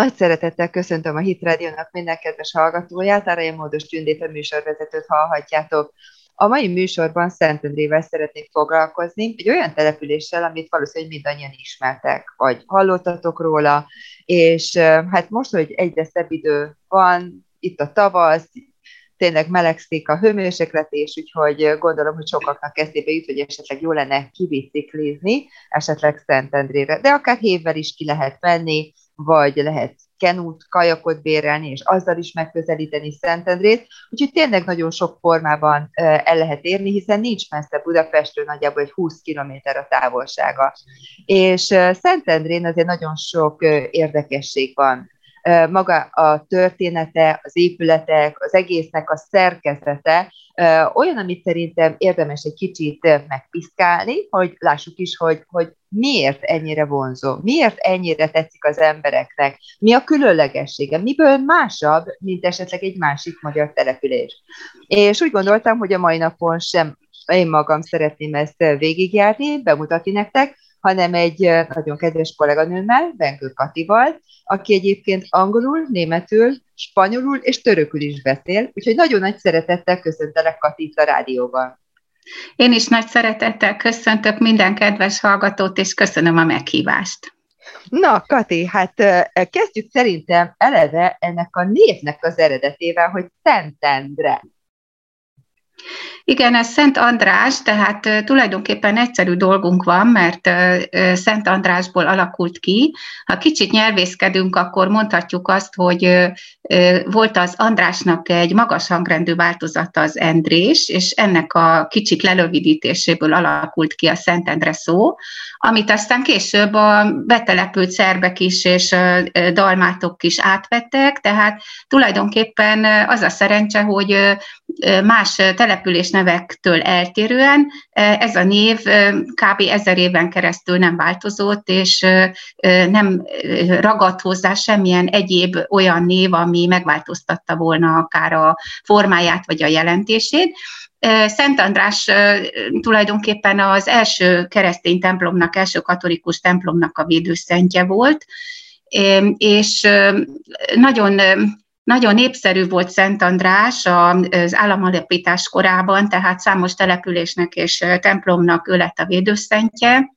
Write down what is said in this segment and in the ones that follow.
Nagy szeretettel köszöntöm a Hit Radio-nak minden kedves hallgatóját, Arai Módos Gyündét a műsorvezetőt hallhatjátok. A mai műsorban Szentendrével szeretnék foglalkozni, egy olyan településsel, amit valószínűleg mindannyian ismertek, vagy hallottatok róla, és hát most, hogy egyre szebb idő van, itt a tavasz, tényleg melegszik a hőmérséklet, úgyhogy gondolom, hogy sokaknak eszébe jut, hogy esetleg jó lenne kibiciklizni, esetleg Szentendrére, de akár hévvel is ki lehet menni, vagy lehet kenút, kajakot bérelni, és azzal is megközelíteni Szentendrét, úgyhogy tényleg nagyon sok formában el lehet érni, hiszen nincs messze Budapestről, nagyjából egy 20 kilométer a távolsága. És Szentendrén azért nagyon sok érdekesség van maga a története, az épületek, az egésznek a szerkezete olyan, amit szerintem érdemes egy kicsit megpiszkálni, hogy lássuk is, hogy, hogy miért ennyire vonzó, miért ennyire tetszik az embereknek, mi a különlegessége, miből másabb, mint esetleg egy másik magyar település. És úgy gondoltam, hogy a mai napon sem én magam szeretném ezt végigjárni, bemutatni nektek, hanem egy nagyon kedves kolléganőmmel, Bengő Katival, aki egyébként angolul, németül, spanyolul és törökül is beszél, úgyhogy nagyon nagy szeretettel köszöntelek Kati a rádióban. Én is nagy szeretettel köszöntök minden kedves hallgatót, és köszönöm a meghívást. Na, Kati, hát kezdjük szerintem eleve ennek a névnek az eredetével, hogy Szentendre. Igen, ez Szent András, tehát tulajdonképpen egyszerű dolgunk van, mert Szent Andrásból alakult ki. Ha kicsit nyelvészkedünk, akkor mondhatjuk azt, hogy volt az Andrásnak egy magas hangrendű változata az Endrés, és ennek a kicsit lelövidítéséből alakult ki a Szent Endre szó, amit aztán később a betelepült szerbek is és dalmátok is átvettek, tehát tulajdonképpen az a szerencse, hogy más település nevektől eltérően ez a név kb. ezer éven keresztül nem változott, és nem ragadt hozzá semmilyen egyéb olyan név, ami megváltoztatta volna akár a formáját vagy a jelentését. Szent András tulajdonképpen az első keresztény templomnak, első katolikus templomnak a védőszentje volt, és nagyon nagyon népszerű volt Szent András az államalapítás korában, tehát számos településnek és templomnak ő lett a védőszentje.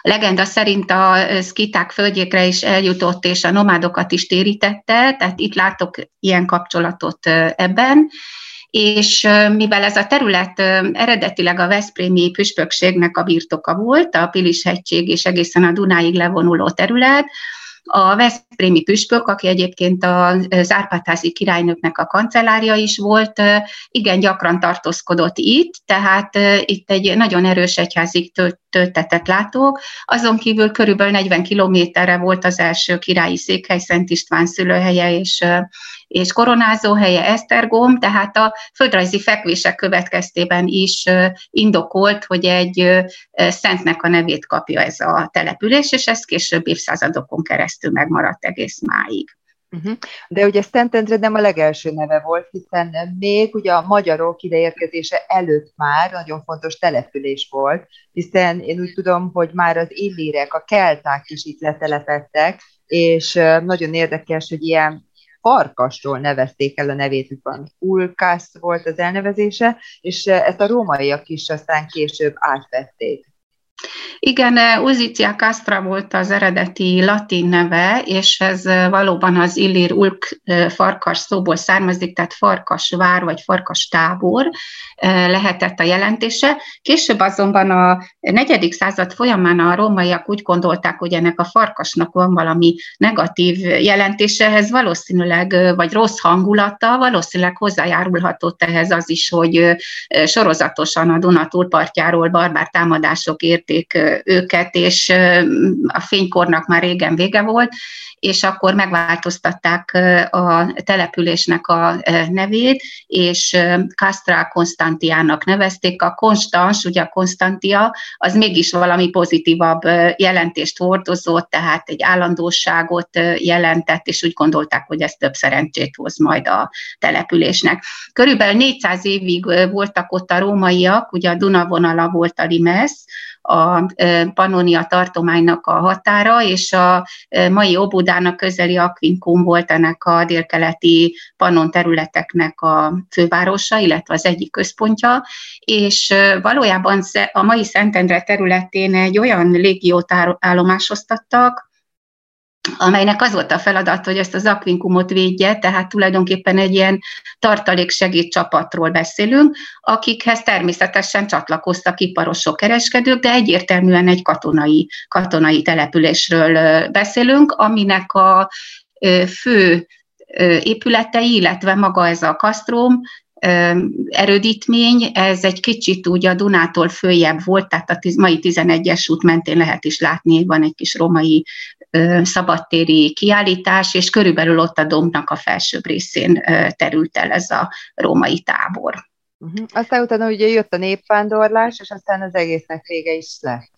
A legenda szerint a szkiták földjékre is eljutott, és a nomádokat is térítette, tehát itt látok ilyen kapcsolatot ebben és mivel ez a terület eredetileg a Veszprémi püspökségnek a birtoka volt, a Pilis-hegység és egészen a Dunáig levonuló terület, a Veszprémi püspök, aki egyébként az Árpádházi királynőknek a kancellárja is volt, igen gyakran tartózkodott itt, tehát itt egy nagyon erős egyházig töltetett látók. Azon kívül körülbelül 40 kilométerre volt az első királyi székhely, Szent István szülőhelye és, és koronázó helye Esztergom, tehát a földrajzi fekvések következtében is indokolt, hogy egy szentnek a nevét kapja ez a település, és ez később évszázadokon keresztül megmaradt egész máig. Uh-huh. De ugye Szentendre nem a legelső neve volt, hiszen még ugye a magyarok ideérkezése előtt már nagyon fontos település volt, hiszen én úgy tudom, hogy már az illírek, a kelták is itt letelepettek, és nagyon érdekes, hogy ilyen farkastól nevezték el a nevét, van Ulkász volt az elnevezése, és ezt a rómaiak is aztán később átvették. Igen, Uzitia castra volt az eredeti latin neve, és ez valóban az Illir Ulk farkas szóból származik, tehát farkas vár vagy farkas tábor lehetett a jelentése. Később azonban a negyedik század folyamán a rómaiak úgy gondolták, hogy ennek a farkasnak van valami negatív jelentése, ehhez valószínűleg, vagy rossz hangulata, valószínűleg hozzájárulhatott ehhez az is, hogy sorozatosan a Duna túlpartjáról barbár támadások érték őket, és a fénykornak már régen vége volt, és akkor megváltoztatták a településnek a nevét, és Castra Konstantiának nevezték. A Konstans, ugye a Konstantia, az mégis valami pozitívabb jelentést hordozott, tehát egy állandóságot jelentett, és úgy gondolták, hogy ez több szerencsét hoz majd a településnek. Körülbelül 400 évig voltak ott a rómaiak, ugye a Dunavonala volt a Limes, a Pannonia tartománynak a határa, és a mai Obudának közeli Aquincum volt ennek a délkeleti Pannon területeknek a fővárosa, illetve az egyik központja, és valójában a mai Szentendre területén egy olyan légiót állomásoztattak, amelynek az volt a feladat, hogy ezt az akvinkumot védje, tehát tulajdonképpen egy ilyen tartaléksegít csapatról beszélünk, akikhez természetesen csatlakoztak iparosok, kereskedők, de egyértelműen egy katonai, katonai településről beszélünk, aminek a fő épületei, illetve maga ez a kasztróm erődítmény, ez egy kicsit úgy a Dunától följebb volt, tehát a mai 11-es út mentén lehet is látni, van egy kis romai szabadtéri kiállítás, és körülbelül ott a dombnak a felsőbb részén terült el ez a római tábor. Uh-huh. Aztán utána ugye jött a népvándorlás, és aztán az egésznek vége is lett.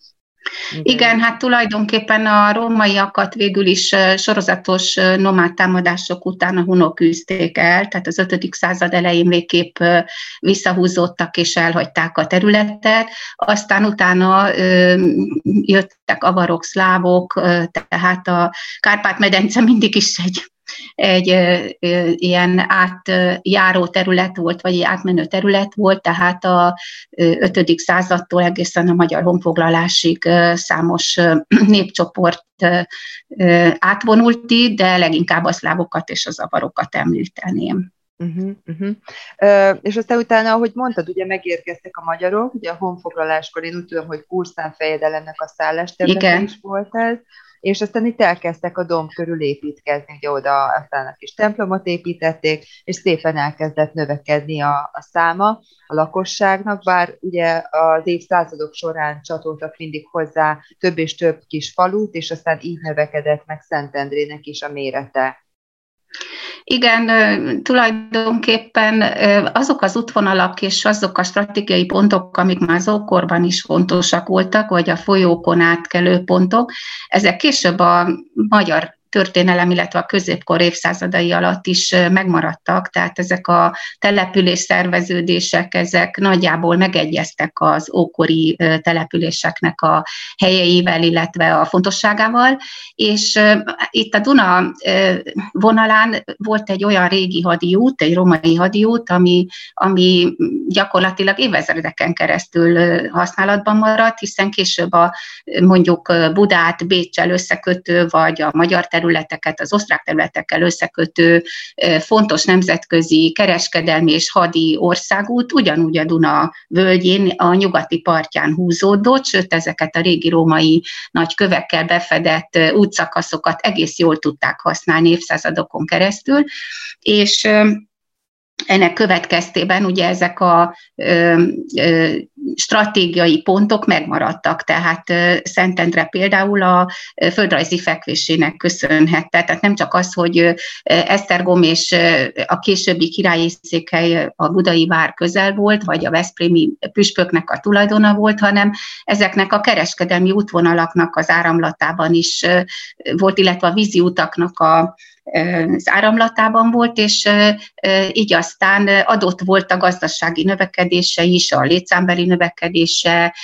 Igen. Hát tulajdonképpen a rómaiakat végül is sorozatos nomád támadások után a hunok űzték el, tehát az 5. század elején végképp visszahúzódtak és elhagyták a területet, aztán utána jöttek avarok, szlávok, tehát a Kárpát-medence mindig is egy egy ilyen átjáró terület volt, vagy átmenő terület volt, tehát a 5. századtól egészen a magyar honfoglalásig számos népcsoport átvonult itt, de leginkább a szlávokat és az avarokat említeném. Uh-huh, uh-huh. Uh, és aztán utána, ahogy mondtad, ugye megérkeztek a magyarok, ugye a honfoglaláskor én úgy tudom, hogy Kurszán fejedelemnek a szállás is volt ez, és aztán itt elkezdtek a domb körül építkezni, ugye oda aztán a kis templomot építették, és szépen elkezdett növekedni a, a száma a lakosságnak, bár ugye az évszázadok során csatoltak mindig hozzá több és több kis falut, és aztán így növekedett meg Szentendrének is a mérete. Igen, tulajdonképpen azok az útvonalak és azok a stratégiai pontok, amik már az ókorban is fontosak voltak, vagy a folyókon átkelő pontok, ezek később a magyar történelem, illetve a középkor évszázadai alatt is megmaradtak, tehát ezek a település szerveződések, ezek nagyjából megegyeztek az ókori településeknek a helyeivel, illetve a fontosságával, és itt a Duna vonalán volt egy olyan régi hadiút, egy romai hadiút, ami, ami gyakorlatilag évezredeken keresztül használatban maradt, hiszen később a mondjuk Budát Bécsel összekötő, vagy a magyar területeket az osztrák területekkel összekötő fontos nemzetközi kereskedelmi és hadi országút ugyanúgy a Duna völgyén a nyugati partján húzódott, sőt ezeket a régi római nagy kövekkel befedett útszakaszokat egész jól tudták használni évszázadokon keresztül, és ennek következtében ugye ezek a ö, ö, stratégiai pontok megmaradtak, tehát ö, Szentendre például a földrajzi fekvésének köszönhette, tehát nem csak az, hogy Esztergom és a későbbi királyi székhely a budai vár közel volt, vagy a Veszprémi püspöknek a tulajdona volt, hanem ezeknek a kereskedelmi útvonalaknak az áramlatában is volt, illetve a vízi utaknak a az áramlatában volt, és így aztán adott volt a gazdasági növekedése is, a létszámbeli növekedése,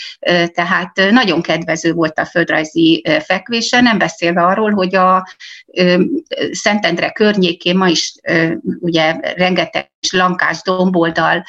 tehát nagyon kedvező volt a földrajzi fekvése, nem beszélve arról, hogy a Szentendre környékén ma is ugye rengeteg lankás domboldal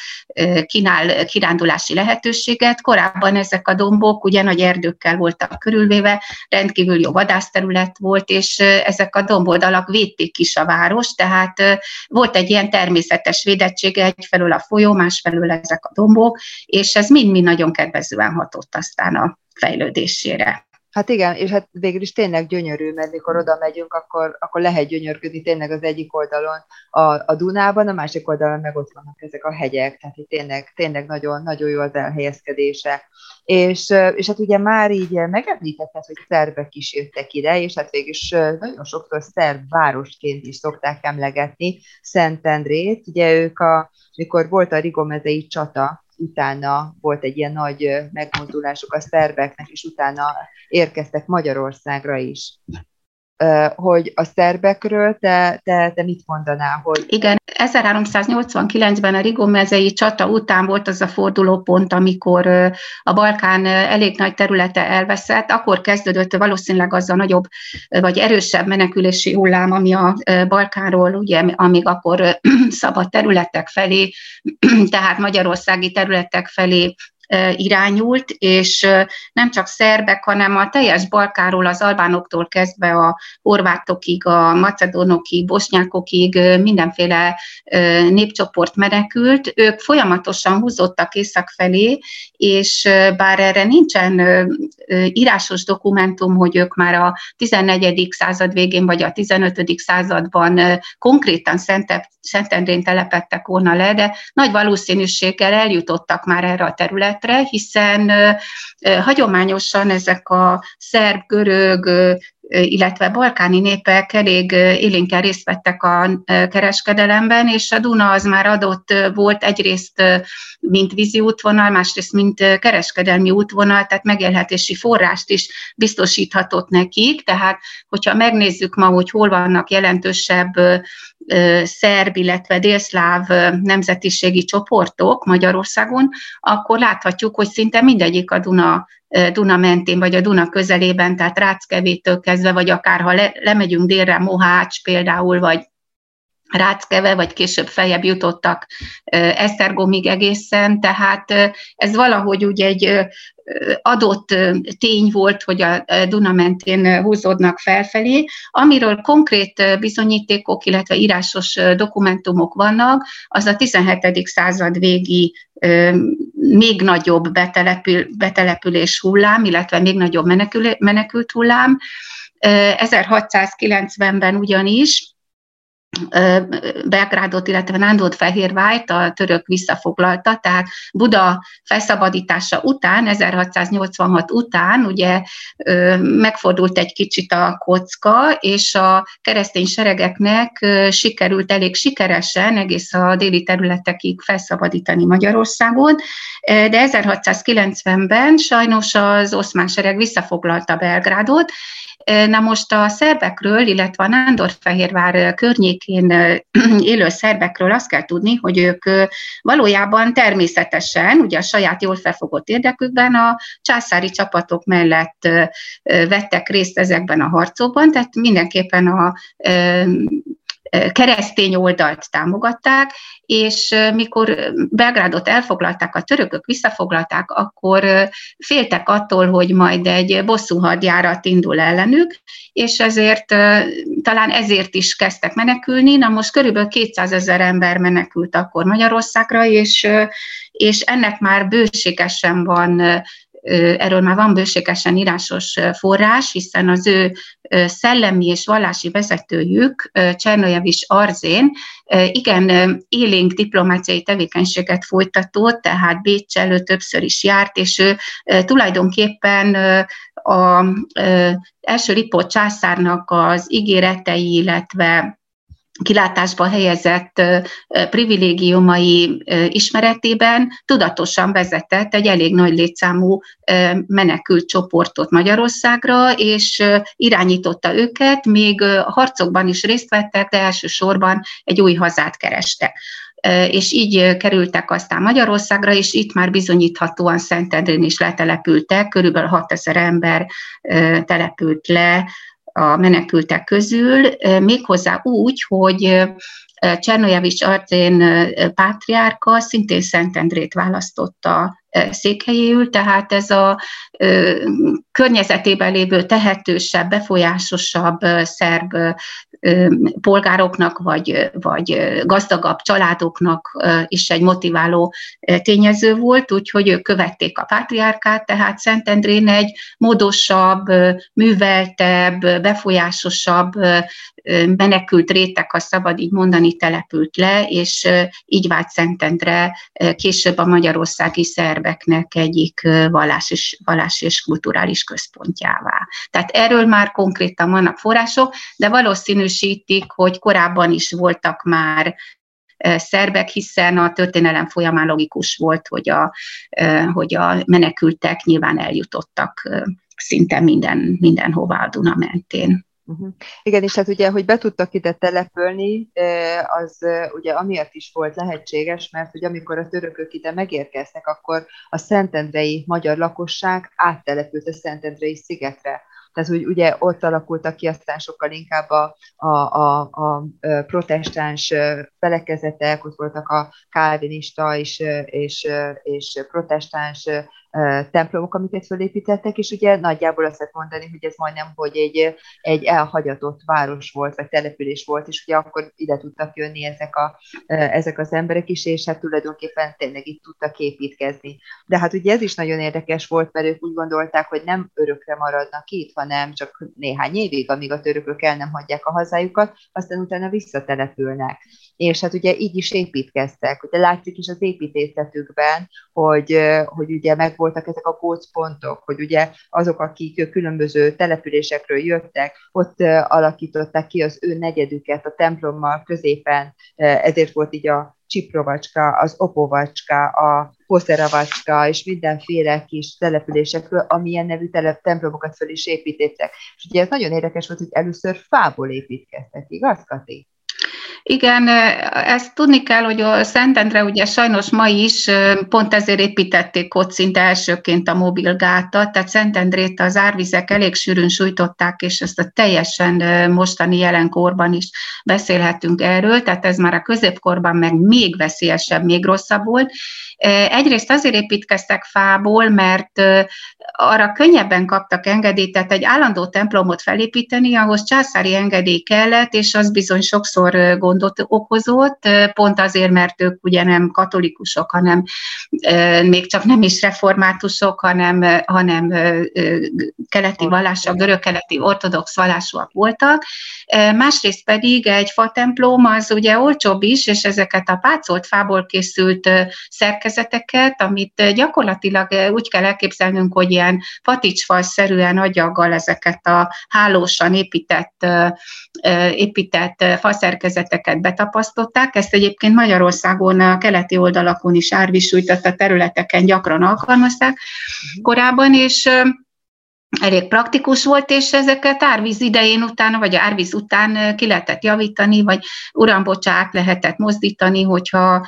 kínál kirándulási lehetőséget. Korábban ezek a dombok ugye nagy erdőkkel voltak körülvéve, rendkívül jó vadászterület volt, és ezek a domboldalak védték is a város, tehát volt egy ilyen természetes védettsége, egyfelől a folyó, másfelől ezek a dombok, és ez mind-mind nagyon kedvezően hatott aztán a fejlődésére. Hát igen, és hát végül is tényleg gyönyörű, mert mikor oda megyünk, akkor, akkor lehet gyönyörködni tényleg az egyik oldalon a, a Dunában, a másik oldalon meg ott vannak ezek a hegyek, tehát itt tényleg, tényleg nagyon, nagyon jó az elhelyezkedése. És, és hát ugye már így megemlítetted, hogy szerbek is jöttek ide, és hát végül is nagyon sokszor szerb városként is szokták emlegetni Szentendrét. Ugye ők, a, mikor volt a Rigomezei csata, utána volt egy ilyen nagy megmozdulásuk a szerbeknek, és utána érkeztek Magyarországra is. Hogy a szerbekről te, te, te mit mondanál? Hogy... Igen, 1389-ben a Rigomezei csata után volt az a fordulópont, amikor a Balkán elég nagy területe elveszett, akkor kezdődött valószínűleg az a nagyobb vagy erősebb menekülési hullám, ami a Balkánról, ugye, amíg akkor szabad területek felé, tehát magyarországi területek felé irányult, és nem csak szerbek, hanem a teljes Balkáról, az albánoktól kezdve a horvátokig, a macedónokig, bosnyákokig mindenféle népcsoport menekült. Ők folyamatosan húzottak észak felé, és bár erre nincsen írásos dokumentum, hogy ők már a 14. század végén vagy a 15. században konkrétan Szentendrén telepettek volna le, de nagy valószínűséggel eljutottak már erre a területre, területre, hiszen hagyományosan ezek a szerb, görög, illetve balkáni népek elég élénken részt vettek a kereskedelemben, és a Duna az már adott volt egyrészt, mint vízi útvonal, másrészt, mint kereskedelmi útvonal, tehát megélhetési forrást is biztosíthatott nekik, tehát hogyha megnézzük ma, hogy hol vannak jelentősebb szerb, illetve délszláv nemzetiségi csoportok Magyarországon, akkor láthatjuk, hogy szinte mindegyik a Duna Duna mentén, vagy a Duna közelében, tehát Ráckevétől kezdve, vagy akár ha le, lemegyünk délre, Mohács például, vagy Ráckeve, vagy később feljebb jutottak Esztergomig egészen, tehát ez valahogy úgy egy adott tény volt, hogy a Duna mentén húzódnak felfelé, amiről konkrét bizonyítékok, illetve írásos dokumentumok vannak, az a 17. század végi még nagyobb betelepül, betelepülés hullám, illetve még nagyobb menekül, menekült hullám. 1690-ben ugyanis Belgrádot, illetve Nándort Fehérvájt a török visszafoglalta, tehát Buda felszabadítása után, 1686 után ugye megfordult egy kicsit a kocka, és a keresztény seregeknek sikerült elég sikeresen egész a déli területekig felszabadítani Magyarországot, de 1690-ben sajnos az oszmán sereg visszafoglalta Belgrádot, Na most a szerbekről, illetve a Nándorfehérvár környékén élő szerbekről azt kell tudni, hogy ők valójában természetesen, ugye a saját jól felfogott érdekükben a császári csapatok mellett vettek részt ezekben a harcokban, tehát mindenképpen a keresztény oldalt támogatták, és mikor Belgrádot elfoglalták, a törökök visszafoglalták, akkor féltek attól, hogy majd egy bosszú hadjárat indul ellenük, és ezért talán ezért is kezdtek menekülni. Na most körülbelül 200 ezer ember menekült akkor Magyarországra, és, és ennek már bőségesen van erről már van bőségesen írásos forrás, hiszen az ő szellemi és vallási vezetőjük, Csernojevis Arzén, igen élénk diplomáciai tevékenységet folytatott, tehát Bécs előtt többször is járt, és ő tulajdonképpen a első Lipó császárnak az ígéretei, illetve kilátásba helyezett privilégiumai ismeretében tudatosan vezetett egy elég nagy létszámú menekült csoportot Magyarországra, és irányította őket, még harcokban is részt vettek, de elsősorban egy új hazát kerestek. És így kerültek aztán Magyarországra, és itt már bizonyíthatóan Szentendrén is letelepültek, körülbelül 6000 ember települt le a menekültek közül, méghozzá úgy, hogy Csernojevics Arcén pátriárka szintén Szentendrét választotta székhelyéül, tehát ez a környezetében lévő tehetősebb, befolyásosabb szerb polgároknak, vagy, vagy gazdagabb családoknak is egy motiváló tényező volt, úgyhogy ők követték a pátriárkát, tehát Szentendrén egy módosabb, műveltebb, befolyásosabb menekült réteg, ha szabad így mondani, települt le, és így vált Szentendre később a magyarországi szerbeknek egyik vallás és, vallás és kulturális központjává. Tehát erről már konkrétan vannak források, de valószínűsítik, hogy korábban is voltak már szerbek, hiszen a történelem folyamán logikus volt, hogy a, hogy a menekültek nyilván eljutottak szinte minden, mindenhová a Duna mentén. Uh-huh. Igen, és hát ugye, hogy be tudtak ide települni, az ugye amiatt is volt lehetséges, mert hogy amikor a törökök ide megérkeztek, akkor a szentendrei magyar lakosság áttelepült a szentendrei szigetre. Tehát hogy ugye ott alakultak ki aztán sokkal inkább a, a, a, a protestáns felekezetek, ott voltak a kálvinista és, és, és protestáns templomok, amiket felépítettek, és ugye nagyjából azt lehet mondani, hogy ez majdnem, hogy egy, egy elhagyatott város volt, vagy település volt, és ugye akkor ide tudtak jönni ezek, a, ezek az emberek is, és hát tulajdonképpen tényleg itt tudtak építkezni. De hát ugye ez is nagyon érdekes volt, mert ők úgy gondolták, hogy nem örökre maradnak itt, hanem csak néhány évig, amíg a törökök el nem hagyják a hazájukat, aztán utána visszatelepülnek és hát ugye így is építkeztek. Ugye látszik is az építészetükben, hogy, hogy ugye megvoltak ezek a gócpontok, hogy ugye azok, akik különböző településekről jöttek, ott alakították ki az ő negyedüket a templommal középen, ezért volt így a csiprovacska, az opovacska, a poszeravacska, és mindenféle kis településekről, amilyen nevű telep, templomokat föl is építettek. És ugye ez nagyon érdekes volt, hogy először fából építkeztek, igaz, Kati? Igen, ezt tudni kell, hogy a Szentendre ugye sajnos ma is pont ezért építették ott szinte elsőként a mobilgátat, tehát Szentendrét az árvizek elég sűrűn sújtották, és ezt a teljesen mostani jelenkorban is beszélhetünk erről, tehát ez már a középkorban meg még veszélyesebb, még rosszabb volt. Egyrészt azért építkeztek fából, mert arra könnyebben kaptak engedélyt, tehát egy állandó templomot felépíteni, ahhoz császári engedély kellett, és az bizony sokszor gondot okozott, pont azért, mert ők ugye nem katolikusok, hanem még csak nem is reformátusok, hanem, hanem keleti vallások, görög-keleti ortodox vallásúak voltak. Másrészt pedig egy fa templom az ugye olcsóbb is, és ezeket a pácolt fából készült szerkezeteket, amit gyakorlatilag úgy kell elképzelnünk, hogy ilyen paticsfal-szerűen agyaggal ezeket a hálósan épített, épített faszerkezeteket betapasztották. Ezt egyébként Magyarországon a keleti oldalakon is árvisújtott a területeken gyakran alkalmazták mhm. korábban, és elég praktikus volt, és ezeket árvíz idején utána, vagy árvíz után ki lehetett javítani, vagy urambocsát lehetett mozdítani, hogyha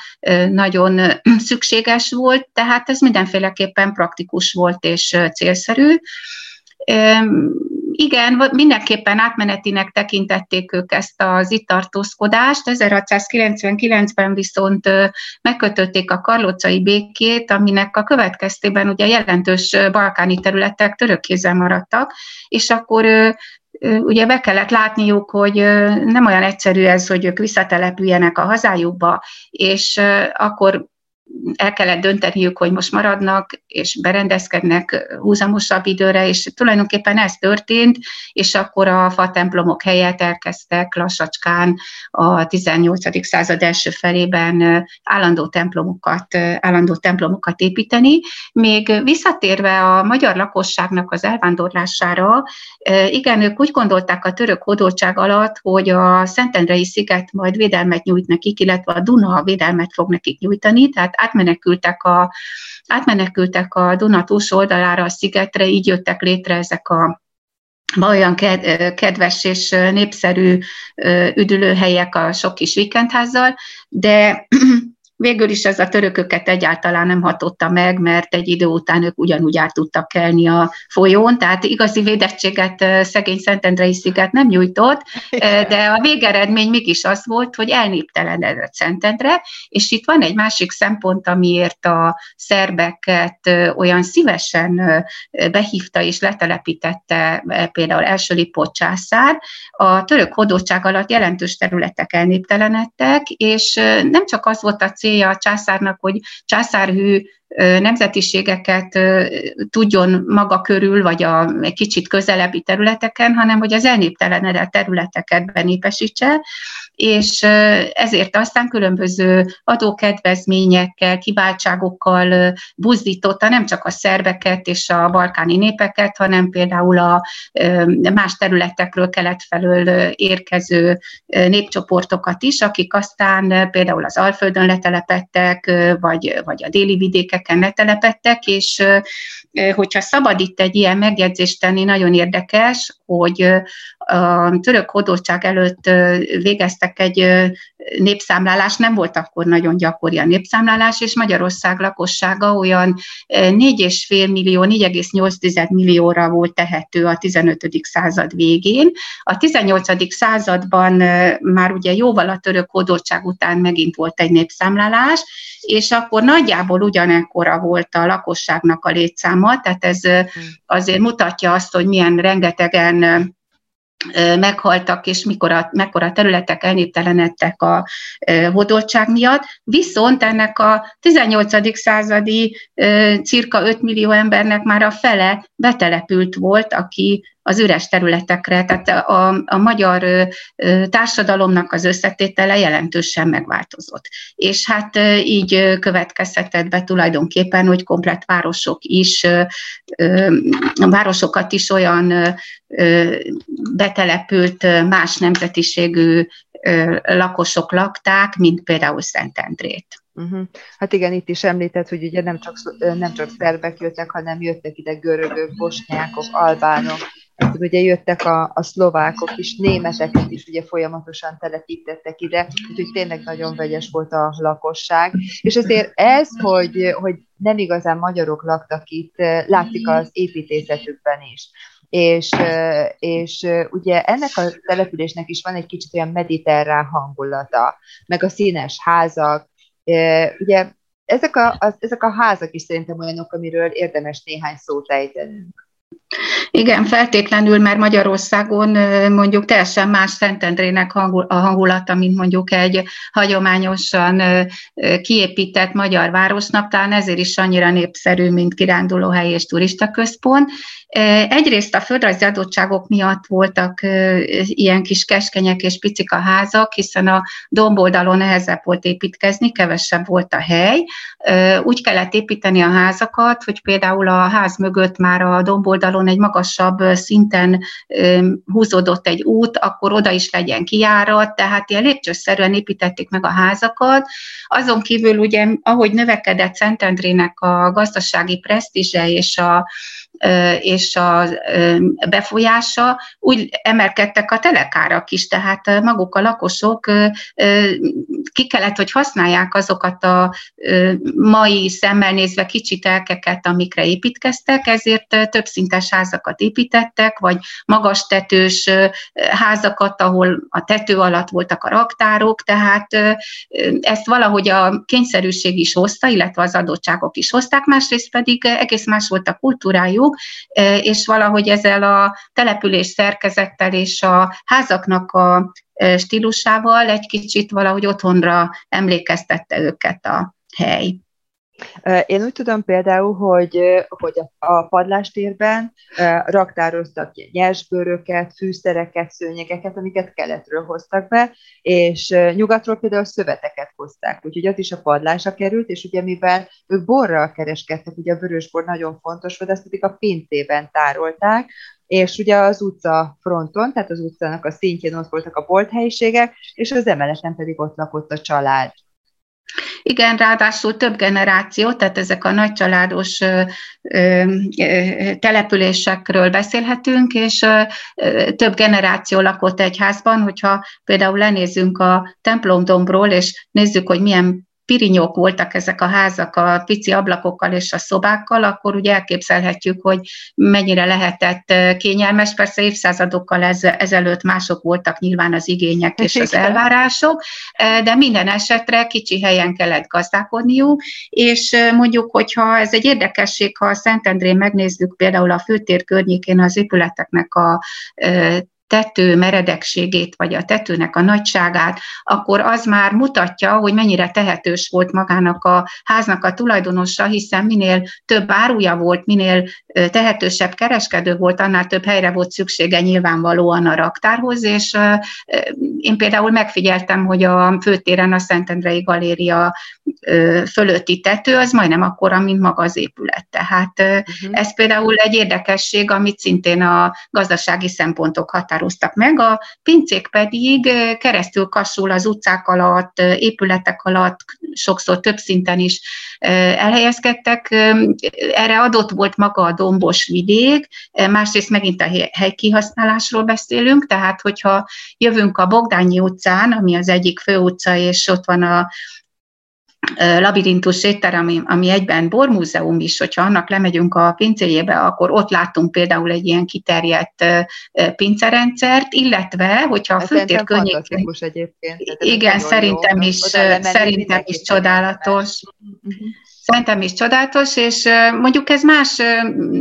nagyon szükséges volt, tehát ez mindenféleképpen praktikus volt és célszerű igen, mindenképpen átmenetinek tekintették ők ezt az itt tartózkodást. 1699-ben viszont megkötötték a karlócai békét, aminek a következtében ugye jelentős balkáni területek török kézzel maradtak, és akkor ugye be kellett látniuk, hogy nem olyan egyszerű ez, hogy ők visszatelepüljenek a hazájukba, és akkor el kellett dönteniük, hogy most maradnak, és berendezkednek húzamosabb időre, és tulajdonképpen ez történt, és akkor a fa templomok helyett elkezdtek lassacskán a 18. század első felében állandó templomokat, állandó templomokat építeni. Még visszatérve a magyar lakosságnak az elvándorlására, igen, ők úgy gondolták a török hódoltság alatt, hogy a Szentendrei sziget majd védelmet nyújt nekik, illetve a Duna védelmet fog nekik nyújtani, tehát átmenekültek a, átmenekültek a Duna túlsó oldalára a szigetre, így jöttek létre ezek a olyan kedves és népszerű üdülőhelyek a sok kis vikendházzal, de Végül is ez a törököket egyáltalán nem hatotta meg, mert egy idő után ők ugyanúgy át tudtak kelni a folyón, tehát igazi védettséget szegény Szentendrei sziget nem nyújtott, de a végeredmény mégis az volt, hogy elnéptelenedett Szentendre, és itt van egy másik szempont, amiért a szerbeket olyan szívesen behívta és letelepítette például első Lipot császár. A török hódoltság alatt jelentős területek elnéptelenedtek, és nem csak az volt a cél, célja a császárnak, hogy császárhű nemzetiségeket tudjon maga körül, vagy a egy kicsit közelebbi területeken, hanem hogy az elnéptelenedett területeket benépesítse, és ezért aztán különböző adókedvezményekkel, kiváltságokkal buzdította nem csak a szerbeket és a balkáni népeket, hanem például a más területekről, kelet felől érkező népcsoportokat is, akik aztán például az Alföldön letelepettek, vagy, vagy a déli vidékek területeken letelepedtek, és hogyha szabad itt egy ilyen megjegyzést tenni, nagyon érdekes, hogy a török hódoltság előtt végeztek egy népszámlálás, nem volt akkor nagyon gyakori a népszámlálás, és Magyarország lakossága olyan 4,5 millió, 4,8 millióra volt tehető a 15. század végén. A 18. században már ugye jóval a török hódoltság után megint volt egy népszámlálás, és akkor nagyjából ugyanekkora volt a lakosságnak a létszáma, tehát ez hmm. azért mutatja azt, hogy milyen rengetegen meghaltak, és mikor a, mekkora területek elnéptelenedtek a hódoltság miatt. Viszont ennek a 18. századi cirka 5 millió embernek már a fele betelepült volt, aki az üres területekre, tehát a, a magyar társadalomnak az összetétele jelentősen megváltozott. És hát így következhetett be tulajdonképpen, hogy komplet városok is, városokat is olyan betelepült más nemzetiségű lakosok lakták, mint például Szentendrét. Uh-huh. Hát igen, itt is említett, hogy ugye nem csak, nem csak szerbek jöttek, hanem jöttek ide görögök, bosnyákok, albánok, hát ugye jöttek a, a szlovákok is, németeket is ugye folyamatosan telepítettek ide, úgyhogy tényleg nagyon vegyes volt a lakosság. És azért ez, hogy, hogy nem igazán magyarok laktak itt, látszik az építészetükben is és, és ugye ennek a településnek is van egy kicsit olyan mediterrán hangulata, meg a színes házak, ugye ezek a, az, ezek a házak is szerintem olyanok, amiről érdemes néhány szót ejtenünk. Igen, feltétlenül, mert Magyarországon mondjuk teljesen más Szentendrének a hangulata, mint mondjuk egy hagyományosan kiépített magyar városnak, talán ezért is annyira népszerű, mint kirándulóhely és turistaközpont. Egyrészt a földrajzi adottságok miatt voltak ilyen kis keskenyek és picik a házak, hiszen a domboldalon nehezebb volt építkezni, kevesebb volt a hely. Úgy kellett építeni a házakat, hogy például a ház mögött már a domboldalon egy magasabb szinten húzódott egy út, akkor oda is legyen kijárat, tehát ilyen lépcsőszerűen építették meg a házakat. Azon kívül ugye, ahogy növekedett Szentendrének a gazdasági presztízse és a és a befolyása, úgy emelkedtek a telekárak is, tehát maguk a lakosok ki kellett, hogy használják azokat a mai szemmel nézve kicsi telkeket, amikre építkeztek, ezért többszintes házakat építettek, vagy magas tetős házakat, ahol a tető alatt voltak a raktárok, tehát ezt valahogy a kényszerűség is hozta, illetve az adottságok is hozták, másrészt pedig egész más volt a kultúrájuk, és valahogy ezzel a település szerkezettel és a házaknak a stílusával egy kicsit valahogy otthonra emlékeztette őket a hely. Én úgy tudom például, hogy, hogy a padlástérben raktároztak nyersbőröket, fűszereket, szőnyegeket, amiket keletről hoztak be, és nyugatról például szöveteket hozták, úgyhogy ott is a padlásra került, és ugye mivel ők borral kereskedtek, ugye a vörösbor nagyon fontos volt, ezt pedig a pincében tárolták, és ugye az utca fronton, tehát az utcának a szintjén ott voltak a bolthelyiségek, és az emeleten pedig ott lakott a család. Igen, ráadásul több generáció, tehát ezek a nagycsaládos településekről beszélhetünk, és több generáció lakott egy házban, hogyha például lenézünk a templomdombról, és nézzük, hogy milyen pirinyók voltak ezek a házak a pici ablakokkal és a szobákkal, akkor ugye elképzelhetjük, hogy mennyire lehetett kényelmes. Persze évszázadokkal ez, ezelőtt mások voltak nyilván az igények és az elvárások, de minden esetre kicsi helyen kellett gazdálkodniuk, és mondjuk, hogyha ez egy érdekesség, ha a Szentendrén megnézzük például a főtér környékén az épületeknek a tető meredekségét, vagy a tetőnek a nagyságát, akkor az már mutatja, hogy mennyire tehetős volt magának a háznak a tulajdonosa, hiszen minél több áruja volt, minél tehetősebb kereskedő volt, annál több helyre volt szüksége nyilvánvalóan a raktárhoz, és én például megfigyeltem, hogy a főtéren a Szentendrei Galéria fölötti tető az majdnem akkora, mint maga az épület. Tehát uh-huh. ez például egy érdekesség, amit szintén a gazdasági szempontok határoztak meg. A pincék pedig keresztül kasul az utcák alatt, épületek alatt, sokszor több szinten is elhelyezkedtek. Erre adott volt maga a dombos vidék, másrészt megint a helykihasználásról beszélünk, tehát hogyha jövünk a Bogdányi utcán, ami az egyik főutca, és ott van a labirintus étterem, ami, ami egyben bormúzeum is, hogyha annak lemegyünk a pincéjébe, akkor ott látunk például egy ilyen kiterjedt pincerendszert, illetve, hogyha a főtér környékén... Igen, szerintem is, szerintem is csodálatos. Uh-huh. Szerintem is csodálatos, és mondjuk ez más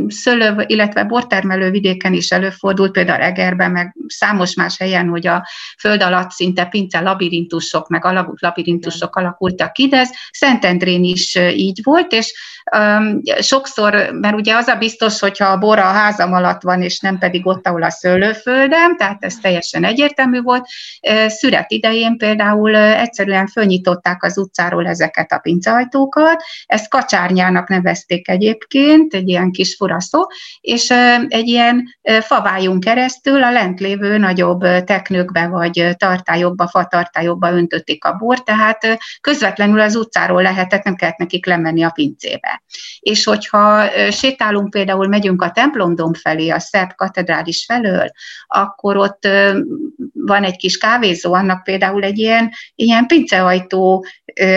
szőlő, illetve bortermelő vidéken is előfordult, például Egerben, meg számos más helyen, hogy a föld alatt szinte pince labirintusok, meg alagút labirintusok alakultak ki, de ez Szentendrén is így volt, és um, sokszor, mert ugye az a biztos, hogyha a bor a házam alatt van, és nem pedig ott, ahol a szőlőföldem, tehát ez teljesen egyértelmű volt. Szüret idején például egyszerűen fölnyitották az utcáról ezeket a pinceajtókat, ezt kacsárnyának nevezték egyébként, egy ilyen kis furaszó, és egy ilyen favájunk keresztül a lent lévő nagyobb teknőkbe vagy tartályokba, fatartályokba öntötték a bort, tehát közvetlenül az utcáról lehetett, nem kellett nekik lemenni a pincébe. És hogyha sétálunk, például megyünk a templomdom felé, a Szerb katedrális felől, akkor ott van egy kis kávézó, annak például egy ilyen, ilyen pinceajtó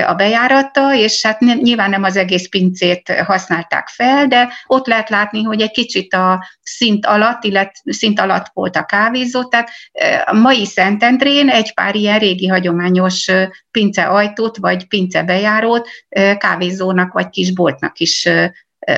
a bejárata, és hát nyilván nem az egész pincét használták fel, de ott lehet látni, hogy egy kicsit a szint alatt, illetve szint alatt volt a kávézó, tehát a mai Szentendrén egy pár ilyen régi hagyományos pinceajtót, vagy pincebejárót kávézónak, vagy kisboltnak is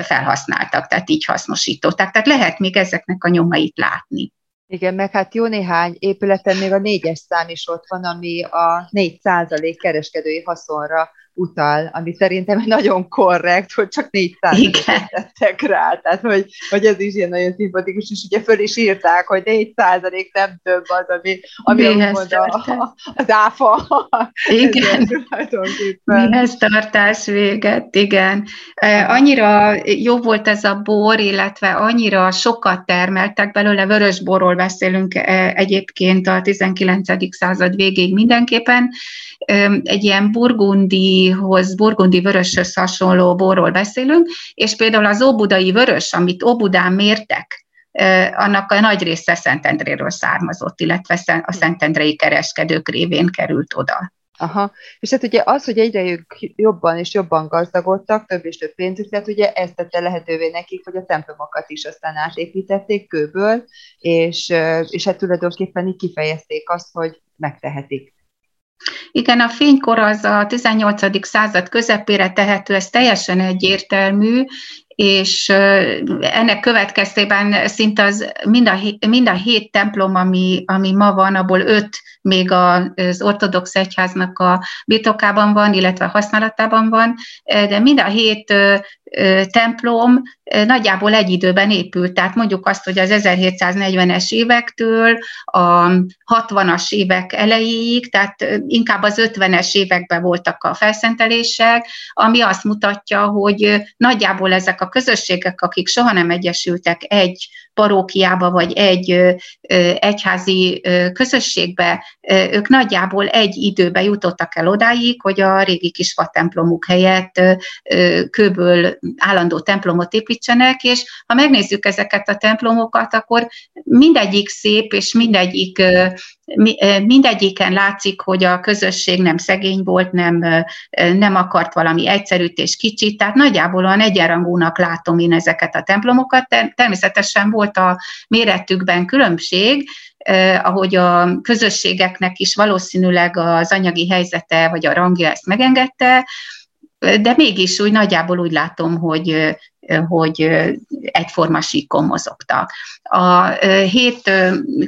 felhasználtak, tehát így hasznosították. Tehát lehet még ezeknek a nyomait látni. Igen, meg hát jó néhány épületen még a négyes szám is ott van, ami a 4% kereskedői haszonra utal, ami szerintem nagyon korrekt, hogy csak 400 tettek rá, tehát hogy, hogy ez is ilyen nagyon szimpatikus, és ugye föl is írták, hogy 4 százalék nem több az, ami, ami mond a, az áfa. Igen, mihez tartás véget, igen. Annyira jó volt ez a bor, illetve annyira sokat termeltek belőle, vörösborról beszélünk egyébként a 19. század végéig mindenképpen, egy ilyen burgundihoz, burgundi vöröshöz hasonló borról beszélünk, és például az óbudai vörös, amit Óbudán mértek, annak a nagy része Szentendréről származott, illetve a szentendrei kereskedők révén került oda. Aha, és hát ugye az, hogy egyre jobban és jobban gazdagodtak, több és több pénzük lett, ugye ez tette lehetővé nekik, hogy a templomokat is aztán átépítették kőből, és, és hát tulajdonképpen így kifejezték azt, hogy megtehetik. Igen, a fénykor az a 18. század közepére tehető, ez teljesen egyértelmű, és ennek következtében szinte az mind a, mind a hét templom, ami, ami ma van, abból öt még az ortodox egyháznak a birtokában van, illetve használatában van, de mind a hét templom nagyjából egy időben épült. Tehát mondjuk azt, hogy az 1740-es évektől a 60-as évek elejéig, tehát inkább az 50-es években voltak a felszentelések, ami azt mutatja, hogy nagyjából ezek a közösségek, akik soha nem egyesültek egy parókiába vagy egy egyházi közösségbe, ők nagyjából egy időbe jutottak el odáig, hogy a régi kis templomuk helyett kőből állandó templomot építsenek, és ha megnézzük ezeket a templomokat, akkor mindegyik szép, és mindegyik mindegyiken látszik, hogy a közösség nem szegény volt, nem, nem akart valami egyszerűt és kicsit, tehát nagyjából olyan egyenrangúnak látom én ezeket a templomokat. Természetesen volt a méretükben különbség, ahogy a közösségeknek is valószínűleg az anyagi helyzete vagy a rangja ezt megengedte, de mégis úgy nagyjából úgy látom, hogy hogy egyforma síkon mozogtak. A hét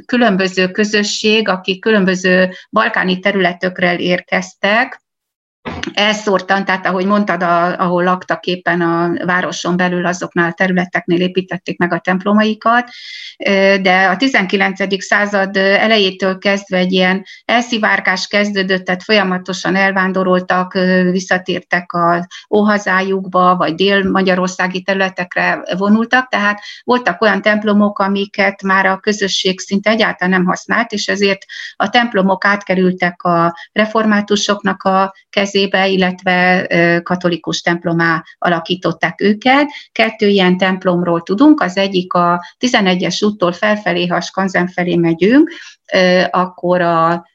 különböző közösség, akik különböző balkáni területökről érkeztek, elszórtan, tehát ahogy mondtad, a, ahol laktak éppen a városon belül, azoknál a területeknél építették meg a templomaikat, de a 19. század elejétől kezdve egy ilyen elszivárgás kezdődött, tehát folyamatosan elvándoroltak, visszatértek az óhazájukba, vagy dél-magyarországi területekre vonultak, tehát voltak olyan templomok, amiket már a közösség szinte egyáltalán nem használt, és ezért a templomok átkerültek a reformátusoknak a kezébe, illetve katolikus templomá alakították őket. Kettő ilyen templomról tudunk, az egyik a 11-es úttól felfelé, ha Skanzen felé megyünk, akkor, a,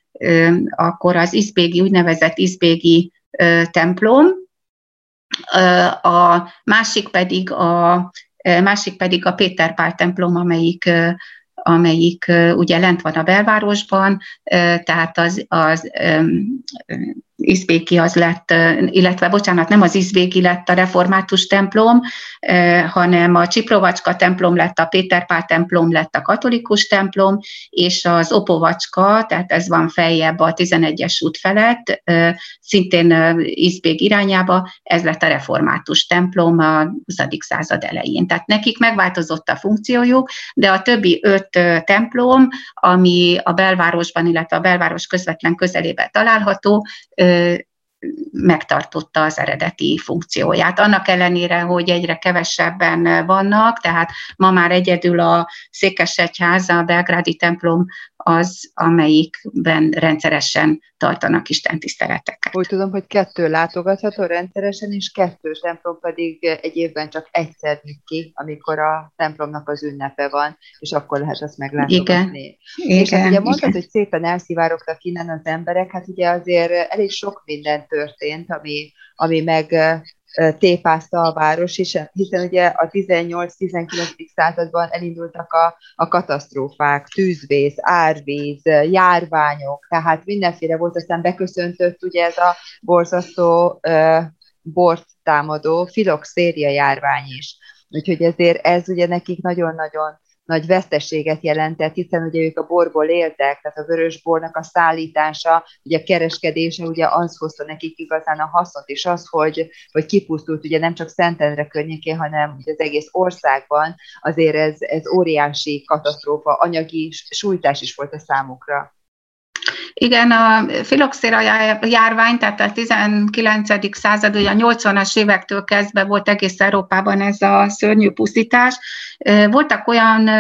akkor az izbégi, úgynevezett izbégi templom, a másik pedig a, másik pedig a Péter templom, amelyik amelyik ugye lent van a belvárosban, tehát az, az Izbéki az lett, illetve bocsánat, nem az Izbéki lett a református templom, hanem a Csiprovacska templom lett, a Péterpál templom lett a katolikus templom, és az Opovacska, tehát ez van feljebb a 11-es út felett, szintén Izbég irányába, ez lett a református templom a 20. század elején. Tehát nekik megváltozott a funkciójuk, de a többi öt templom, ami a belvárosban, illetve a belváros közvetlen közelében található, megtartotta az eredeti funkcióját. Annak ellenére, hogy egyre kevesebben vannak, tehát ma már egyedül a Székesegyháza, a belgrádi templom az, amelyikben rendszeresen tartanak Isten tiszteleteket. Úgy tudom, hogy kettő látogatható rendszeresen, és kettő templom pedig egy évben csak egyszer nyit ki, amikor a templomnak az ünnepe van, és akkor lehet azt meglátogatni. Igen. És hát ugye mondtad, igen. hogy szépen elszivárogtak innen az emberek, hát ugye azért elég sok minden történt, ami, ami meg tépázta a város, hiszen ugye a 18-19. században elindultak a, a katasztrófák, tűzvész, árvíz, járványok, tehát mindenféle volt, aztán beköszöntött ugye ez a borzasztó bort támadó filoxéria járvány is. Úgyhogy ezért ez ugye nekik nagyon-nagyon nagy veszteséget jelentett, hiszen ugye ők a borból éltek, tehát a vörös bornak a szállítása, ugye a kereskedése, ugye az hozta nekik igazán a hasznot, és az, hogy, hogy kipusztult ugye nem csak Szentendre környékén, hanem ugye az egész országban, azért ez, ez óriási katasztrófa, anyagi sújtás is volt a számukra. Igen, a filoxéra járvány, tehát a 19. század, ugye a 80-as évektől kezdve volt egész Európában ez a szörnyű pusztítás. Voltak olyan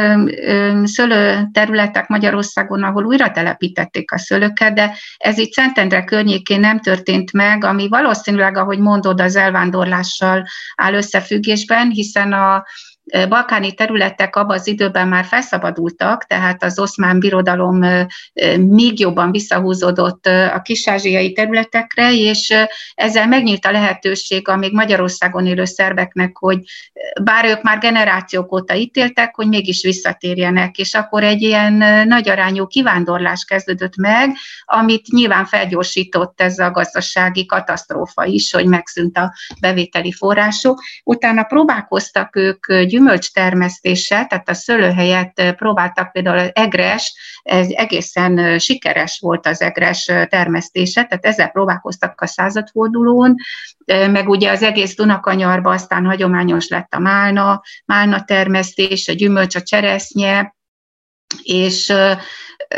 szőlő területek Magyarországon, ahol újra telepítették a szőlőket, de ez itt Szentendre környékén nem történt meg, ami valószínűleg, ahogy mondod, az elvándorlással áll összefüggésben, hiszen a balkáni területek abban az időben már felszabadultak, tehát az oszmán birodalom még jobban visszahúzódott a kisázsiai területekre, és ezzel megnyílt a lehetőség a még Magyarországon élő szerbeknek, hogy bár ők már generációk óta ítéltek, hogy mégis visszatérjenek, és akkor egy ilyen nagy arányú kivándorlás kezdődött meg, amit nyilván felgyorsított ez a gazdasági katasztrófa is, hogy megszűnt a bevételi források. Utána próbálkoztak ők gyümölcstermesztéssel, tehát a szőlőhelyet próbáltak például az egres, ez egészen sikeres volt az egres termesztése, tehát ezzel próbálkoztak a századfordulón, meg ugye az egész Dunakanyarba aztán hagyományos lett a málna, málna termesztés, a gyümölcs, a cseresznye, és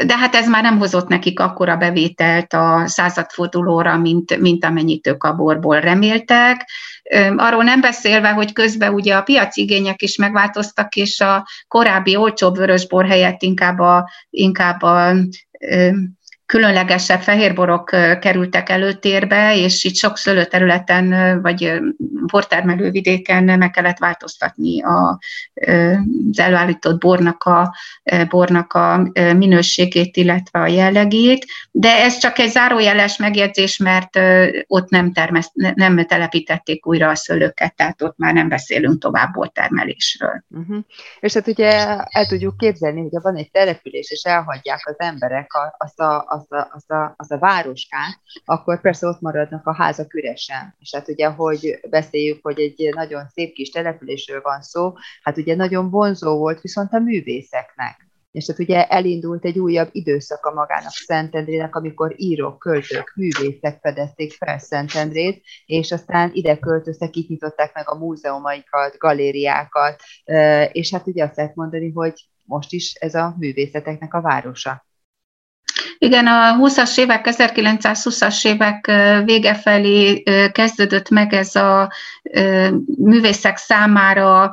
de hát ez már nem hozott nekik akkora bevételt a századfordulóra, mint, mint amennyit ők a borból reméltek. Arról nem beszélve, hogy közben ugye a piaci igények is megváltoztak, és a korábbi olcsóbb vörösbor helyett inkább a, inkább a különlegesebb fehérborok kerültek előtérbe, és itt sok szőlőterületen vagy bortermelő vidéken meg kellett változtatni a, az előállított bornak a, bornak a minőségét, illetve a jellegét, de ez csak egy zárójeles megjegyzés, mert ott nem, termeszt, nem telepítették újra a szőlőket, tehát ott már nem beszélünk tovább bortermelésről. Uh-huh. És hát ugye el tudjuk képzelni, hogy van egy település, és elhagyják az emberek azt a, azt a, azt a, azt a városkát, akkor persze ott maradnak a házak üresen. És hát ugye, hogy beszéljük, hogy egy nagyon szép kis településről van szó, hát ugye nagyon vonzó volt viszont a művészeknek. És hát ugye elindult egy újabb időszaka magának Szentendrének, amikor írók, költők, művészek fedezték fel Szentendrét, és aztán ide költöztek, itt nyitották meg a múzeumaikat, galériákat, és hát ugye azt lehet mondani, hogy most is ez a művészeteknek a városa. Igen, a 20-as évek, 1920-as évek vége felé kezdődött meg ez a művészek számára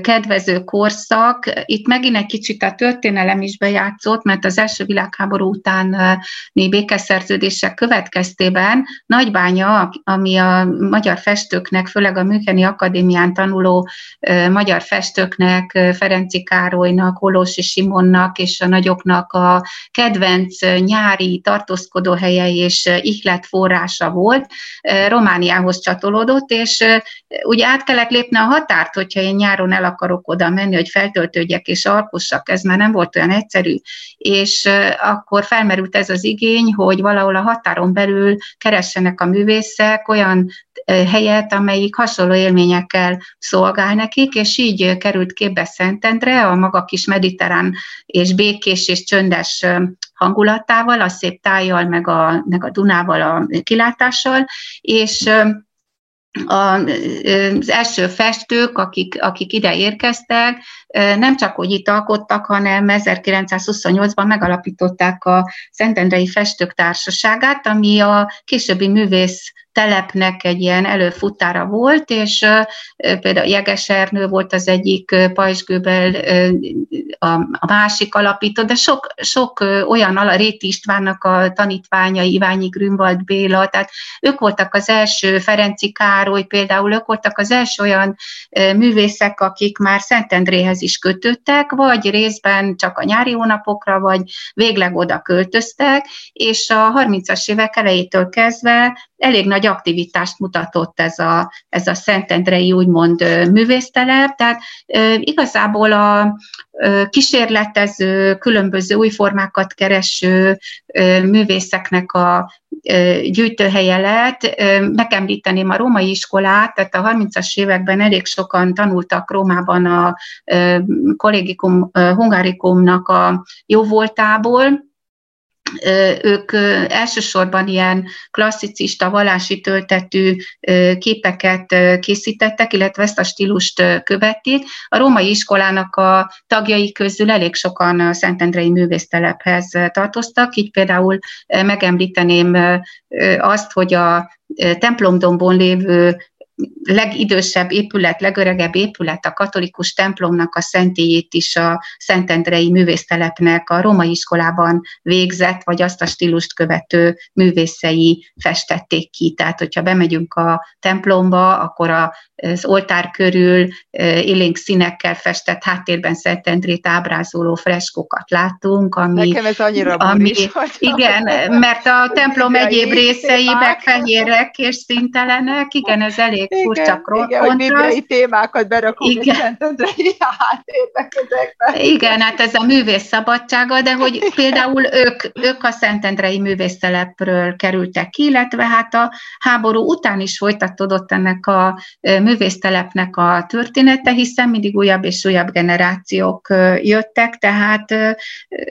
kedvező korszak. Itt megint egy kicsit a történelem is bejátszott, mert az első világháború utáni békeszerződések következtében Nagybánya, ami a magyar festőknek, főleg a Müncheni Akadémián tanuló magyar festőknek, Ferenci Károlynak, Holosi Simonnak és a nagyoknak a kedvenc nyári tartózkodóhelye és ihlet forrása volt, Romániához csatolódott, és ugye át kellett lépni a határt, hogyha én nyáron el akarok oda menni, hogy feltöltődjek és alkossak, ez már nem volt olyan egyszerű, és akkor felmerült ez az igény, hogy valahol a határon belül keressenek a művészek olyan helyet, amelyik hasonló élményekkel szolgál nekik, és így került képbe Szentendre, a maga kis mediterrán és békés és csöndes hangulatával, a szép tájjal, meg a, meg a Dunával, a kilátással, és az első festők, akik, akik ide érkeztek, nem csak, hogy itt alkottak, hanem 1928-ban megalapították a Szentendrei Festők Társaságát, ami a későbbi művész telepnek egy ilyen előfutára volt, és például Jeges Ernő volt az egyik, Pajsgőbel a másik alapító, de sok, sok olyan, a Réti Istvánnak a tanítványai, Iványi Grünwald Béla, tehát ők voltak az első, Ferenci Károly például, ők voltak az első olyan művészek, akik már Szentendréhez is kötöttek, vagy részben csak a nyári hónapokra, vagy végleg oda költöztek, és a 30-as évek elejétől kezdve elég nagy aktivitást mutatott ez a, ez a Szentendrei úgymond művésztelep, tehát igazából a kísérletező, különböző új formákat kereső művészeknek a gyűjtőhelye lett. Megemlíteném a római iskolát, tehát a 30-as években elég sokan tanultak Rómában a kollégikum, hungárikumnak a jóvoltából, ők elsősorban ilyen klasszicista, vallási töltetű képeket készítettek, illetve ezt a stílust követték. A római iskolának a tagjai közül elég sokan a Szentendrei művésztelephez tartoztak, így például megemlíteném azt, hogy a templomdombon lévő legidősebb épület, legöregebb épület, a katolikus templomnak a szentélyét is a Szentendrei művésztelepnek a római iskolában végzett, vagy azt a stílust követő művészei festették ki. Tehát, hogyha bemegyünk a templomba, akkor az oltár körül élénk színekkel festett háttérben Szentendrét ábrázoló freskókat látunk. Ami, Nekem ez annyira ami, Igen, mert a templom egyéb részei fehérek és szintelenek, igen, ez elég elég igen, furcsa igen, hogy bibliai témákat berakunk igen. háttérbe ezekbe. Igen, hát ez a művész szabadsága, de hogy például ők, ők a Szentendrei művésztelepről kerültek ki, illetve hát a háború után is folytatódott ennek a művésztelepnek a története, hiszen mindig újabb és újabb generációk jöttek, tehát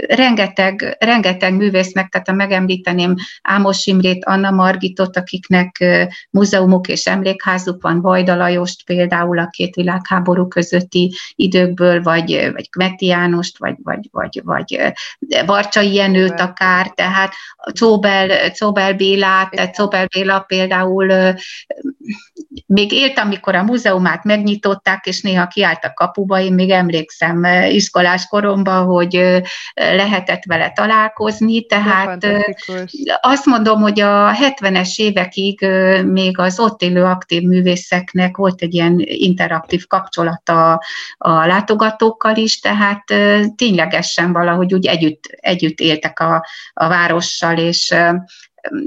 rengeteg, rengeteg művésznek, tehát a megemlíteném Ámos Imrét, Anna Margitot, akiknek múzeumok és emlékház házuk van, Vajda Lajost például a két világháború közötti időkből, vagy, vagy Kmeti Jánost, vagy, vagy, vagy, vagy Varcsai Jenőt akár, tehát Czóbel, Czóbel Bélát, tehát Czóbel Béla például még élt, amikor a múzeumát megnyitották, és néha kiállt a kapuba, én még emlékszem iskolás koromban, hogy lehetett vele találkozni, tehát azt mondom, hogy a 70-es évekig még az ott élő aktív művészeknek volt egy ilyen interaktív kapcsolata a látogatókkal is, tehát ténylegesen valahogy úgy együtt, együtt éltek a, a várossal, és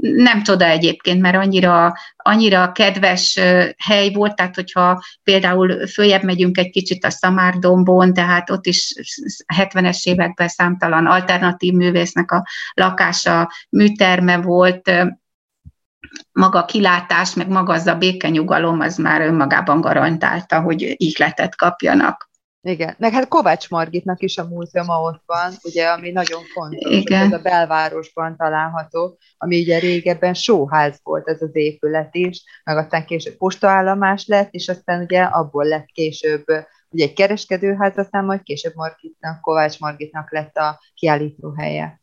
nem csoda egyébként, mert annyira, annyira kedves hely volt, tehát hogyha például följebb megyünk egy kicsit a Szamárdombon, tehát ott is 70-es években számtalan alternatív művésznek a lakása, műterme volt, maga a kilátás, meg maga az a békenyugalom, az már önmagában garantálta, hogy ihletet kapjanak. Igen, meg hát Kovács Margitnak is a múzeuma ott van, ugye, ami nagyon fontos, Igen. ez a belvárosban található, ami ugye régebben sóház volt ez az épület is, meg aztán később postaállomás lett, és aztán ugye abból lett később ugye egy kereskedőház, aztán majd később Margitnak, Kovács Margitnak lett a kiállító helye.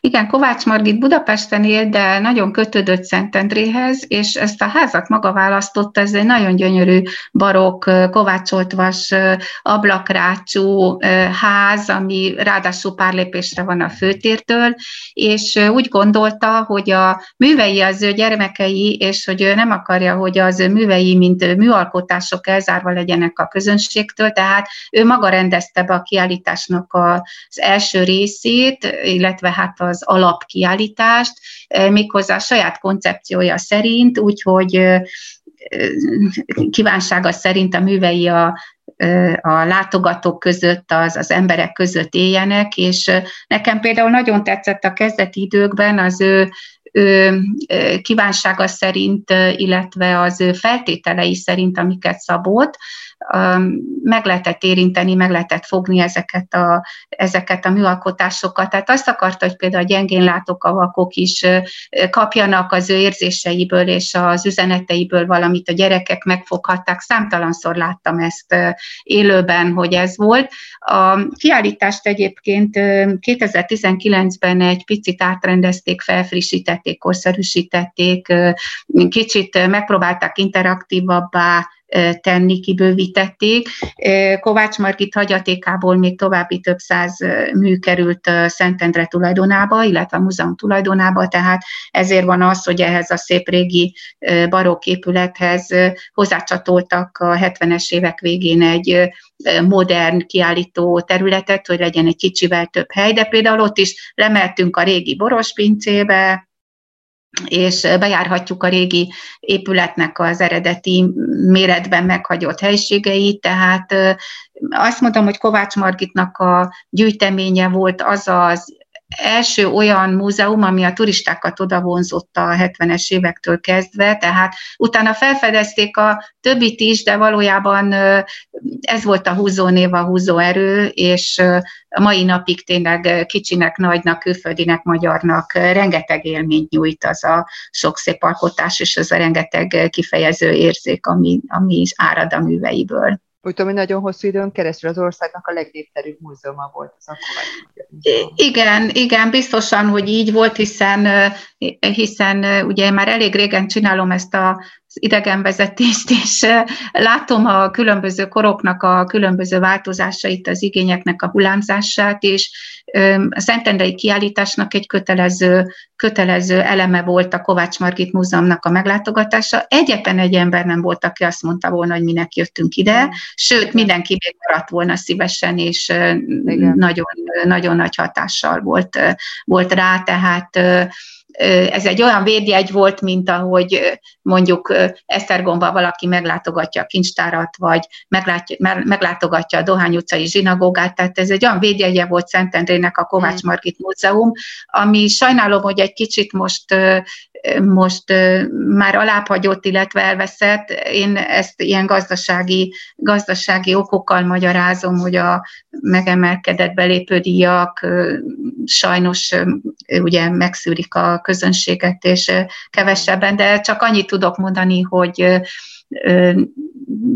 Igen, Kovács Margit Budapesten él, de nagyon kötődött Szentendréhez, és ezt a házat maga választotta, ez egy nagyon gyönyörű barokk, kovácsolt vas, ablakrácsú ház, ami ráadásul pár lépésre van a főtértől, és úgy gondolta, hogy a művei az ő gyermekei, és hogy ő nem akarja, hogy az ő művei, mint műalkotások elzárva legyenek a közönségtől, tehát ő maga rendezte be a kiállításnak az első részét, illetve hát az alapkiállítást, eh, méghozzá a saját koncepciója szerint, úgyhogy eh, kívánsága szerint a művei a, eh, a látogatók között, az, az emberek között éljenek, és nekem például nagyon tetszett a kezdeti időkben az ő ő kívánsága szerint, illetve az ő feltételei szerint, amiket szabott, meg lehetett érinteni, meg lehetett fogni ezeket a, ezeket a műalkotásokat. Tehát azt akarta, hogy például a gyengén látók a vakok is kapjanak az ő érzéseiből és az üzeneteiből valamit, a gyerekek megfoghatták. Számtalanszor láttam ezt élőben, hogy ez volt. A kiállítást egyébként 2019-ben egy picit átrendezték, felfrissítették, korszerűsítették, kicsit megpróbálták interaktívabbá tenni, kibővítették. Kovács Margit hagyatékából még további több száz mű került Szentendre tulajdonába, illetve a múzeum tulajdonába, tehát ezért van az, hogy ehhez a szép régi barokk épülethez hozzácsatoltak a 70-es évek végén egy modern kiállító területet, hogy legyen egy kicsivel több hely, de például ott is lemeltünk a régi borospincébe, és bejárhatjuk a régi épületnek az eredeti méretben meghagyott helységeit, tehát azt mondom, hogy Kovács Margitnak a gyűjteménye volt az az első olyan múzeum, ami a turistákat oda vonzotta a 70-es évektől kezdve, tehát utána felfedezték a többit is, de valójában ez volt a húzónév, a húzóerő, és a mai napig tényleg kicsinek, nagynak, külföldinek, magyarnak rengeteg élményt nyújt az a sok szép alkotás, és az a rengeteg kifejező érzék, ami, ami árad a műveiből. Úgy tudom, hogy nagyon hosszú időn keresztül az országnak a legnépszerűbb múzeuma volt az akkor. Igen, igen, biztosan, hogy így volt, hiszen, hiszen ugye már elég régen csinálom ezt a idegenvezetést, és látom a különböző koroknak a különböző változásait, az igényeknek a hullámzását, és a Szentendrei kiállításnak egy kötelező, kötelező eleme volt a Kovács Margit Múzeumnak a meglátogatása. Egyetlen egy ember nem volt, aki azt mondta volna, hogy minek jöttünk ide, sőt, mindenki még maradt volna szívesen, és nagyon, nagyon nagy hatással volt, volt rá, tehát ez egy olyan védjegy volt, mint ahogy mondjuk Esztergomba valaki meglátogatja a kincstárat, vagy meglátogatja a Dohány utcai zsinagógát, tehát ez egy olyan védjegye volt Szentendrének a Kovács mm. Margit Múzeum, ami sajnálom, hogy egy kicsit most most már alábbhagyott, illetve elveszett. Én ezt ilyen gazdasági, gazdasági okokkal magyarázom, hogy a megemelkedett belépődíjak sajnos ugye megszűrik a közönséget, és kevesebben, de csak annyit tudok mondani, hogy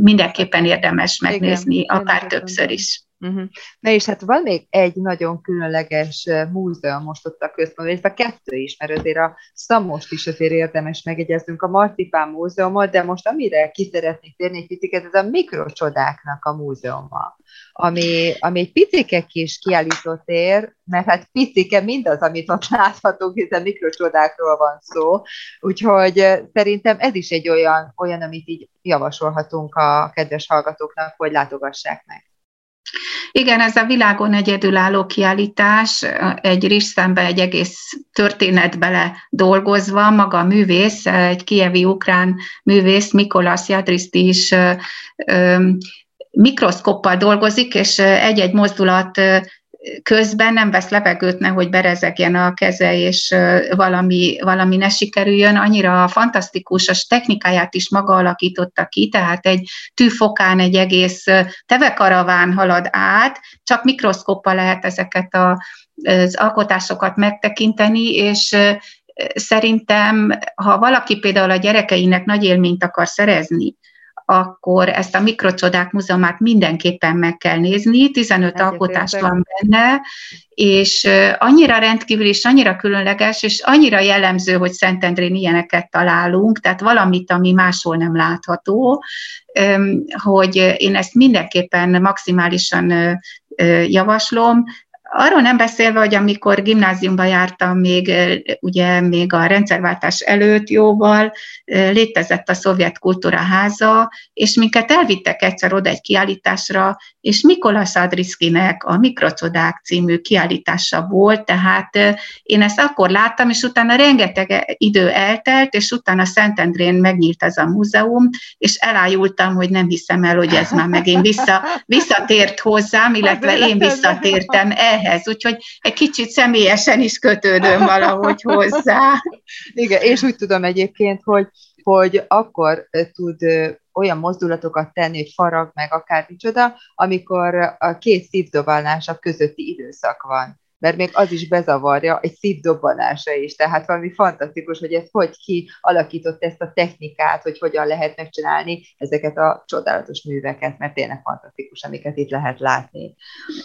mindenképpen érdemes megnézni, Igen, akár többször is. Uh-huh. Na és hát van még egy nagyon különleges múzeum most ott a központban, illetve kettő is, mert azért a Szamost is azért érdemes megegyeznünk a Marcipán Múzeumot, de most amire ki szeretnék térni egy picit, ez a mikrocsodáknak a múzeuma, ami, ami egy picike kis kiállított ér, mert hát picike mindaz, amit ott láthatunk, hiszen mikrocsodákról van szó, úgyhogy szerintem ez is egy olyan, olyan amit így javasolhatunk a kedves hallgatóknak, hogy látogassák meg. Igen, ez a világon egyedülálló kiállítás, egy Risszembe egy egész történetbele dolgozva, maga a művész, egy kievi ukrán művész, Mikolas Jadriszti is mikroszkoppal dolgozik, és egy-egy mozdulat közben nem vesz levegőt, nehogy berezegjen a keze, és valami, valami ne sikerüljön. Annyira fantasztikus, a technikáját is maga alakította ki, tehát egy tűfokán egy egész tevekaraván halad át, csak mikroszkoppal lehet ezeket a, az alkotásokat megtekinteni, és szerintem, ha valaki például a gyerekeinek nagy élményt akar szerezni, akkor ezt a Mikrocsodák Múzeumát mindenképpen meg kell nézni, 15 alkotás van benne, és annyira rendkívül és annyira különleges, és annyira jellemző, hogy Szentendrén ilyeneket találunk, tehát valamit, ami máshol nem látható, hogy én ezt mindenképpen maximálisan javaslom, Arról nem beszélve, hogy amikor gimnáziumba jártam, még ugye még a rendszerváltás előtt jóval, létezett a Szovjet Kultúra Háza, és minket elvittek egyszer oda egy kiállításra, és Mikolas Adriszkinek a Mikrocodák című kiállítása volt, tehát én ezt akkor láttam, és utána rengeteg idő eltelt, és utána Szentendrén megnyílt ez a múzeum, és elájultam, hogy nem hiszem el, hogy ez már megint vissza, visszatért hozzám, illetve én visszatértem ehhez, úgyhogy egy kicsit személyesen is kötődöm valahogy hozzá. Igen, és úgy tudom egyébként, hogy hogy akkor tud olyan mozdulatokat tenni, hogy farag meg akár micsoda, amikor a két szívdobálása közötti időszak van mert még az is bezavarja egy szívdobbanása is. Tehát valami fantasztikus, hogy ez hogy ki alakított ezt a technikát, hogy hogyan lehet megcsinálni ezeket a csodálatos műveket, mert tényleg fantasztikus, amiket itt lehet látni.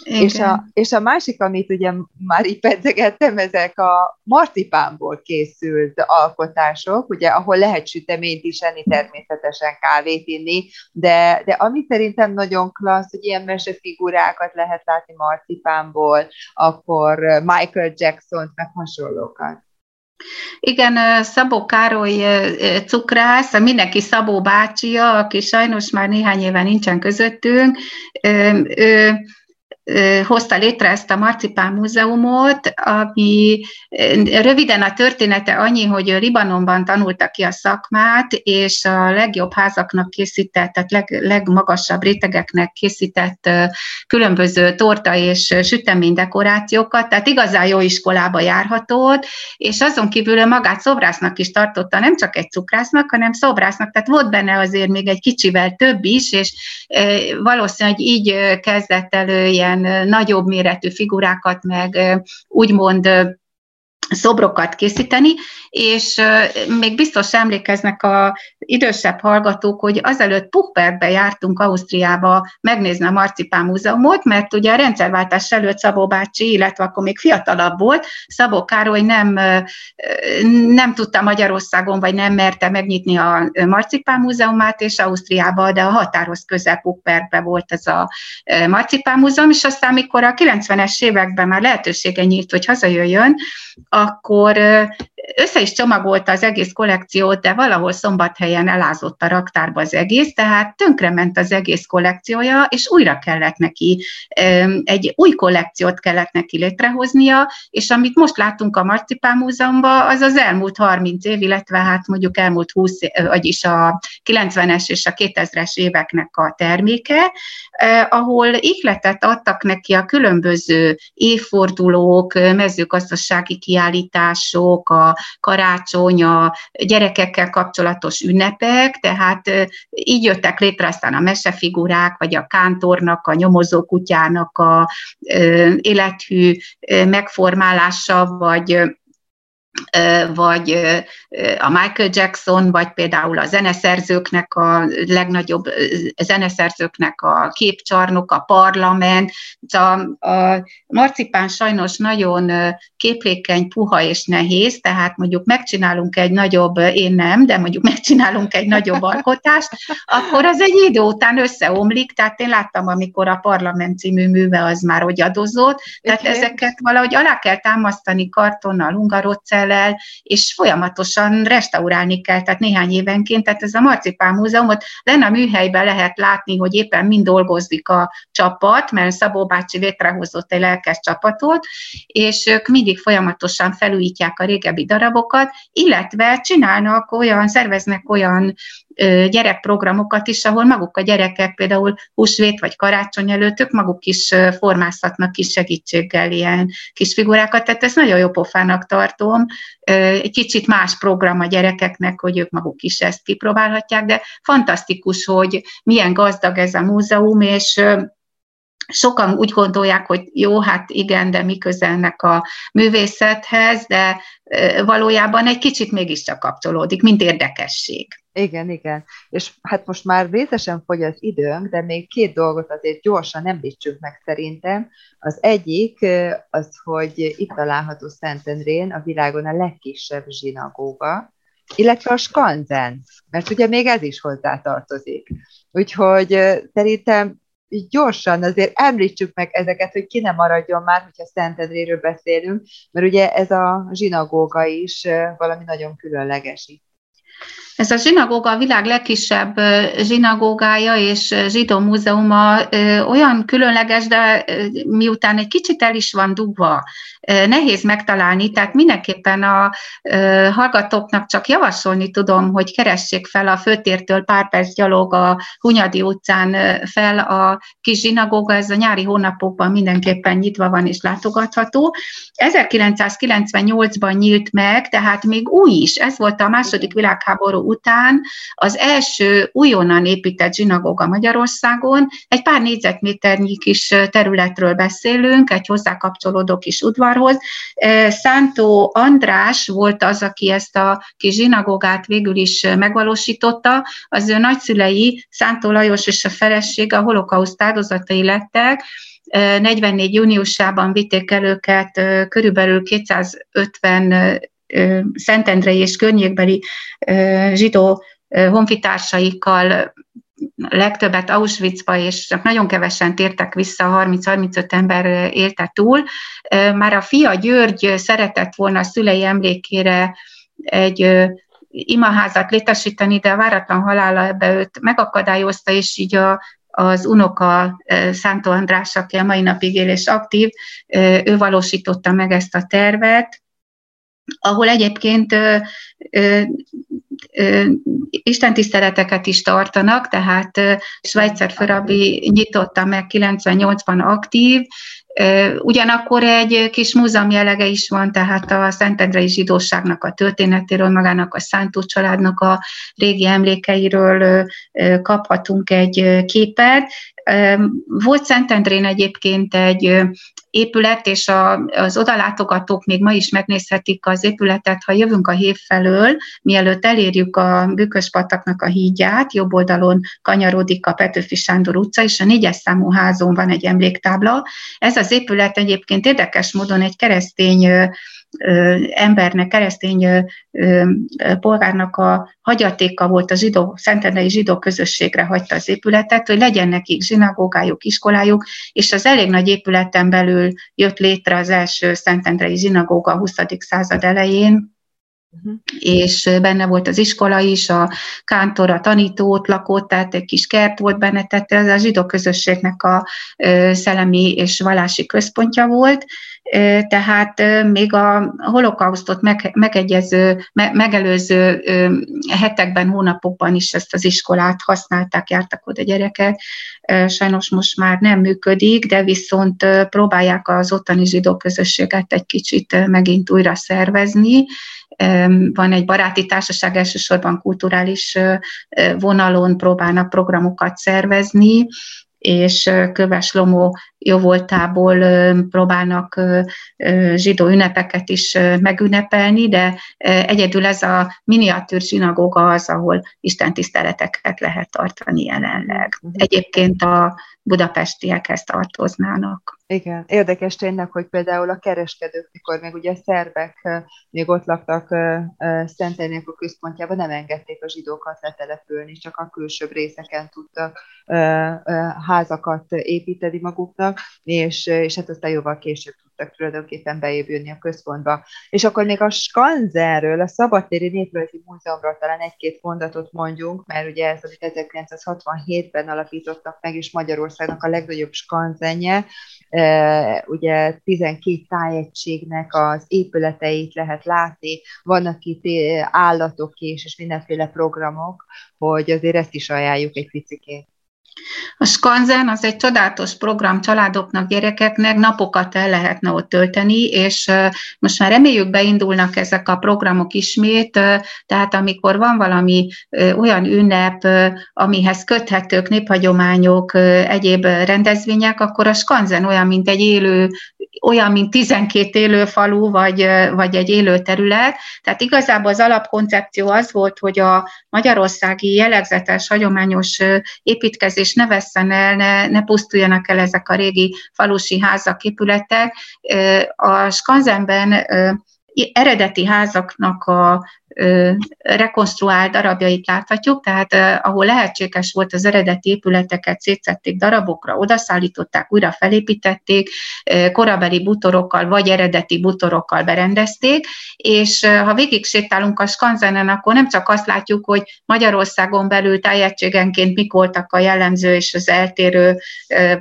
És a, és a másik, amit ugye már így pedzegettem, ezek a marcipánból készült alkotások, ugye, ahol lehet süteményt is enni, természetesen kávét inni, de, de ami szerintem nagyon klassz, hogy ilyen mesefigurákat lehet látni marcipánból, akkor akkor Michael Jackson, meg hasonlókat. Igen, Szabó Károly cukrász, mindenki Szabó bácsia, aki sajnos már néhány éve nincsen közöttünk, ő hozta létre ezt a Marcipán Múzeumot, ami röviden a története annyi, hogy Libanonban tanulta ki a szakmát, és a legjobb házaknak készített, tehát leg, legmagasabb rétegeknek készített különböző torta és sütemény dekorációkat, tehát igazán jó iskolába járhatott, és azon kívül magát szobrásznak is tartotta, nem csak egy cukrásznak, hanem szobrásznak, tehát volt benne azért még egy kicsivel több is, és valószínűleg így kezdett elő ilyen ilyen nagyobb méretű figurákat, meg úgymond szobrokat készíteni, és még biztos emlékeznek a idősebb hallgatók, hogy azelőtt Puchbergbe jártunk Ausztriába megnézni a Marcipán Múzeumot, mert ugye a rendszerváltás előtt Szabó bácsi, illetve akkor még fiatalabb volt, Szabó Károly nem, nem tudta Magyarországon, vagy nem merte megnyitni a Marcipán Múzeumát, és Ausztriába, de a határhoz közel Puchbergbe volt ez a Marcipán Múzeum, és aztán, amikor a 90-es években már lehetősége nyílt, hogy hazajöjjön, akkor össze is csomagolta az egész kollekciót, de valahol szombathelyen elázott a raktárba az egész, tehát tönkrement az egész kollekciója, és újra kellett neki, egy új kollekciót kellett neki létrehoznia, és amit most látunk a Marcipán Múzeumban, az az elmúlt 30 év, illetve hát mondjuk elmúlt 20, vagyis a 90-es és a 2000-es éveknek a terméke, ahol ihletet adtak neki a különböző évfordulók, mezőgazdasági kiállítások, a karácsony, a gyerekekkel kapcsolatos ünnepek, tehát így jöttek létre aztán a mesefigurák, vagy a kántornak, a nyomozó kutyának a élethű megformálása, vagy vagy a Michael Jackson, vagy például a zeneszerzőknek a legnagyobb zeneszerzőknek a képcsarnok, a parlament. A, a marcipán sajnos nagyon képlékeny, puha és nehéz, tehát mondjuk megcsinálunk egy nagyobb, én nem, de mondjuk megcsinálunk egy nagyobb alkotást, akkor az egy idő után összeomlik, tehát én láttam, amikor a parlament című műve az már ogyadozott, tehát okay. ezeket valahogy alá kell támasztani kartonnal, hungarocell, el, és folyamatosan restaurálni kell, tehát néhány évenként, tehát ez a Marcipán Múzeumot lenne a műhelyben lehet látni, hogy éppen mind dolgozik a csapat, mert Szabó bácsi létrehozott egy lelkes csapatot, és ők mindig folyamatosan felújítják a régebbi darabokat, illetve csinálnak olyan, szerveznek olyan gyerekprogramokat is, ahol maguk a gyerekek például húsvét vagy karácsony előtt ők maguk is formázhatnak kis segítséggel ilyen kis figurákat, tehát ezt nagyon jó pofának tartom. Egy kicsit más program a gyerekeknek, hogy ők maguk is ezt kipróbálhatják, de fantasztikus, hogy milyen gazdag ez a múzeum, és sokan úgy gondolják, hogy jó, hát igen, de mi közelnek a művészethez, de valójában egy kicsit mégiscsak kapcsolódik, mint érdekesség. Igen, igen. És hát most már részesen fogy az időnk, de még két dolgot azért gyorsan említsünk meg szerintem. Az egyik az, hogy itt található Szentendrén a világon a legkisebb zsinagóga, illetve a skanzen, mert ugye még ez is hozzá tartozik. Úgyhogy szerintem gyorsan azért említsük meg ezeket, hogy ki nem maradjon már, hogyha Szentendréről beszélünk, mert ugye ez a zsinagóga is valami nagyon különleges itt. Ez a zsinagóga a világ legkisebb zsinagógája és zsidó múzeuma olyan különleges, de miután egy kicsit el is van dugva, nehéz megtalálni, tehát mindenképpen a hallgatóknak csak javasolni tudom, hogy keressék fel a főtértől pár perc gyalog a Hunyadi utcán fel a kis zsinagóga, ez a nyári hónapokban mindenképpen nyitva van és látogatható. 1998-ban nyílt meg, tehát még új is, ez volt a második világháború után az első újonnan épített zsinagóga Magyarországon. Egy pár négyzetméternyi kis területről beszélünk, egy hozzá kapcsolódó kis udvarhoz. Szántó András volt az, aki ezt a kis zsinagógát végül is megvalósította. Az ő nagyszülei, Szántó Lajos és a felesége a holokauszt áldozatai lettek, 44. júniusában vitték el őket körülbelül 250 Szentendrei és környékbeli zsidó honfitársaikkal legtöbbet Auschwitzba, és csak nagyon kevesen tértek vissza, 30-35 ember élte túl. Már a fia György szeretett volna a szülei emlékére egy imaházat létesíteni, de a váratlan halála ebbe őt megakadályozta, és így a, az unoka Szántó András, aki a mai napig él és aktív, ő valósította meg ezt a tervet, ahol egyébként ö, ö, ö, istentiszteleteket is tartanak, tehát Schweizer Förabi nyitotta meg 98-ban aktív, Ugyanakkor egy kis múzeum jelege is van, tehát a Szentendrei zsidóságnak a történetéről, magának a Szántó családnak a régi emlékeiről kaphatunk egy képet. Volt Szentendrén egyébként egy épület, és a, az odalátogatók még ma is megnézhetik az épületet, ha jövünk a hév felől, mielőtt elérjük a Bükköspataknak a hídját, jobb oldalon kanyarodik a Petőfi Sándor utca, és a négyes számú házon van egy emléktábla. Ez az épület egyébként érdekes módon egy keresztény embernek, keresztény polgárnak a hagyatéka volt a zsidó, szentendei zsidó közösségre hagyta az épületet, hogy legyen nekik zsinagógájuk, iskolájuk, és az elég nagy épületen belül jött létre az első szentendrei zsinagóga a 20. század elején, Uh-huh. és benne volt az iskola is, a kántor, a tanítót lakott, tehát egy kis kert volt benne, tehát ez a zsidó közösségnek a szellemi és vallási központja volt, tehát még a holokausztot megegyező, megelőző hetekben, hónapokban is ezt az iskolát használták, jártak oda gyerekek. Sajnos most már nem működik, de viszont próbálják az ottani zsidó közösséget egy kicsit megint újra szervezni. Van egy baráti társaság, elsősorban kulturális vonalon próbálnak programokat szervezni, és Köves Lomó jóvoltából próbálnak zsidó ünnepeket is megünnepelni, de egyedül ez a miniatűr zsinagóga az, ahol istentiszteleteket lehet tartani jelenleg. Mhm. Egyébként a budapestiekhez tartoznának. Igen, érdekes tényleg, hogy például a kereskedők, mikor még ugye a szerbek még ott laktak Szentenének a központjában, nem engedték a zsidókat letelepülni, csak a külsőbb részeken tudtak házakat építeni maguknak, és, és hát aztán jóval később tudtak tulajdonképpen bejebb a központba. És akkor még a Skanzenről, a Szabadtéri Néprajzi Múzeumról talán egy-két mondatot mondjunk, mert ugye ez, amit 1967-ben alapítottak meg, és Magyarországnak a legnagyobb skanzenje, ugye 12 tájegységnek az épületeit lehet látni, vannak itt állatok is, és mindenféle programok, hogy azért ezt is ajánljuk egy picikét. A Skanzen az egy csodálatos program családoknak, gyerekeknek, napokat el lehetne ott tölteni, és most már reméljük beindulnak ezek a programok ismét, tehát amikor van valami olyan ünnep, amihez köthetők néphagyományok, egyéb rendezvények, akkor a Skanzen olyan, mint egy élő olyan, mint 12 élő falu, vagy, vagy egy élő terület. Tehát igazából az alapkoncepció az volt, hogy a magyarországi jellegzetes, hagyományos építkezés ne vesszen el, ne, ne pusztuljanak el ezek a régi falusi házak, épületek. A Skanzenben eredeti házaknak a rekonstruált darabjait láthatjuk, tehát ahol lehetséges volt az eredeti épületeket szétszették darabokra, odaszállították, újra felépítették, korabeli butorokkal vagy eredeti butorokkal berendezték, és ha végig sétálunk a skanzenen, akkor nem csak azt látjuk, hogy Magyarországon belül tájegységenként mik voltak a jellemző és az eltérő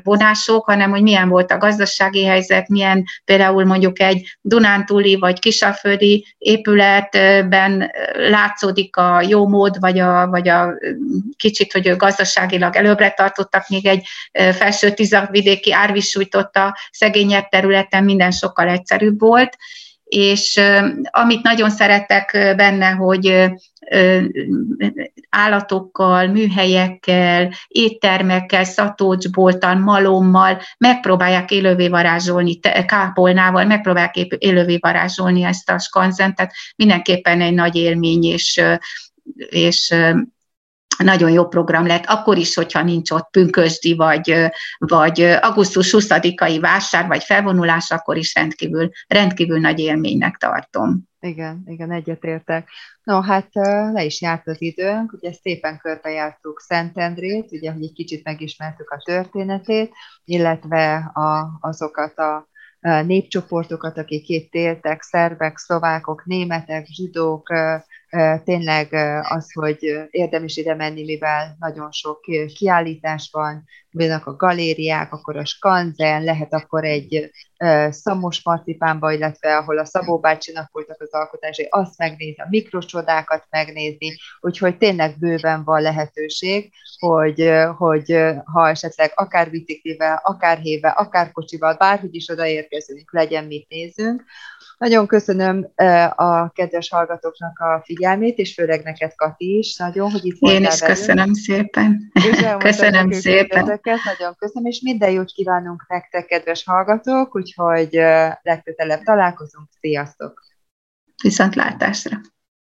vonások, hanem hogy milyen volt a gazdasági helyzet, milyen például mondjuk egy Dunántúli vagy Kisaföldi épületben látszódik a jó mód, vagy a, vagy a kicsit, hogy gazdaságilag előbbre tartottak, még egy felső tizakvidéki árvisújtotta szegényebb területen minden sokkal egyszerűbb volt, és amit nagyon szeretek benne, hogy állatokkal, műhelyekkel, éttermekkel, szatócsboltan, malommal megpróbálják élővé varázsolni, kápolnával megpróbálják élővé varázsolni ezt a skanzent, tehát mindenképpen egy nagy élmény, és, és nagyon jó program lett, akkor is, hogyha nincs ott pünkösdi, vagy, vagy augusztus 20-ai vásár, vagy felvonulás, akkor is rendkívül, rendkívül nagy élménynek tartom. Igen, igen, egyetértek. No, hát le is járt az időnk, ugye szépen körbejártuk Szentendrét, ugye, hogy egy kicsit megismertük a történetét, illetve a, azokat a népcsoportokat, akik itt éltek, szerbek, szlovákok, németek, zsidók, tényleg az, hogy érdemes ide menni, mivel nagyon sok kiállítás van, vannak a galériák, akkor a skanzen, lehet akkor egy szamos marcipánba, illetve ahol a Szabó bácsinak voltak az alkotásai, azt megnézni, a mikrocsodákat megnézni, úgyhogy tényleg bőven van lehetőség, hogy, hogy ha esetleg akár biciklivel, akár héve, akár kocsival, bárhogy is odaérkezünk, legyen mit nézünk, nagyon köszönöm a kedves hallgatóknak a figyelmét, és főleg neked, Kati is, nagyon, hogy itt Én is köszönöm velünk. szépen. Köszönöm szépen. Ezeket, nagyon köszönöm, és minden jót kívánunk nektek, kedves hallgatók, úgyhogy legközelebb találkozunk. Sziasztok! Viszontlátásra!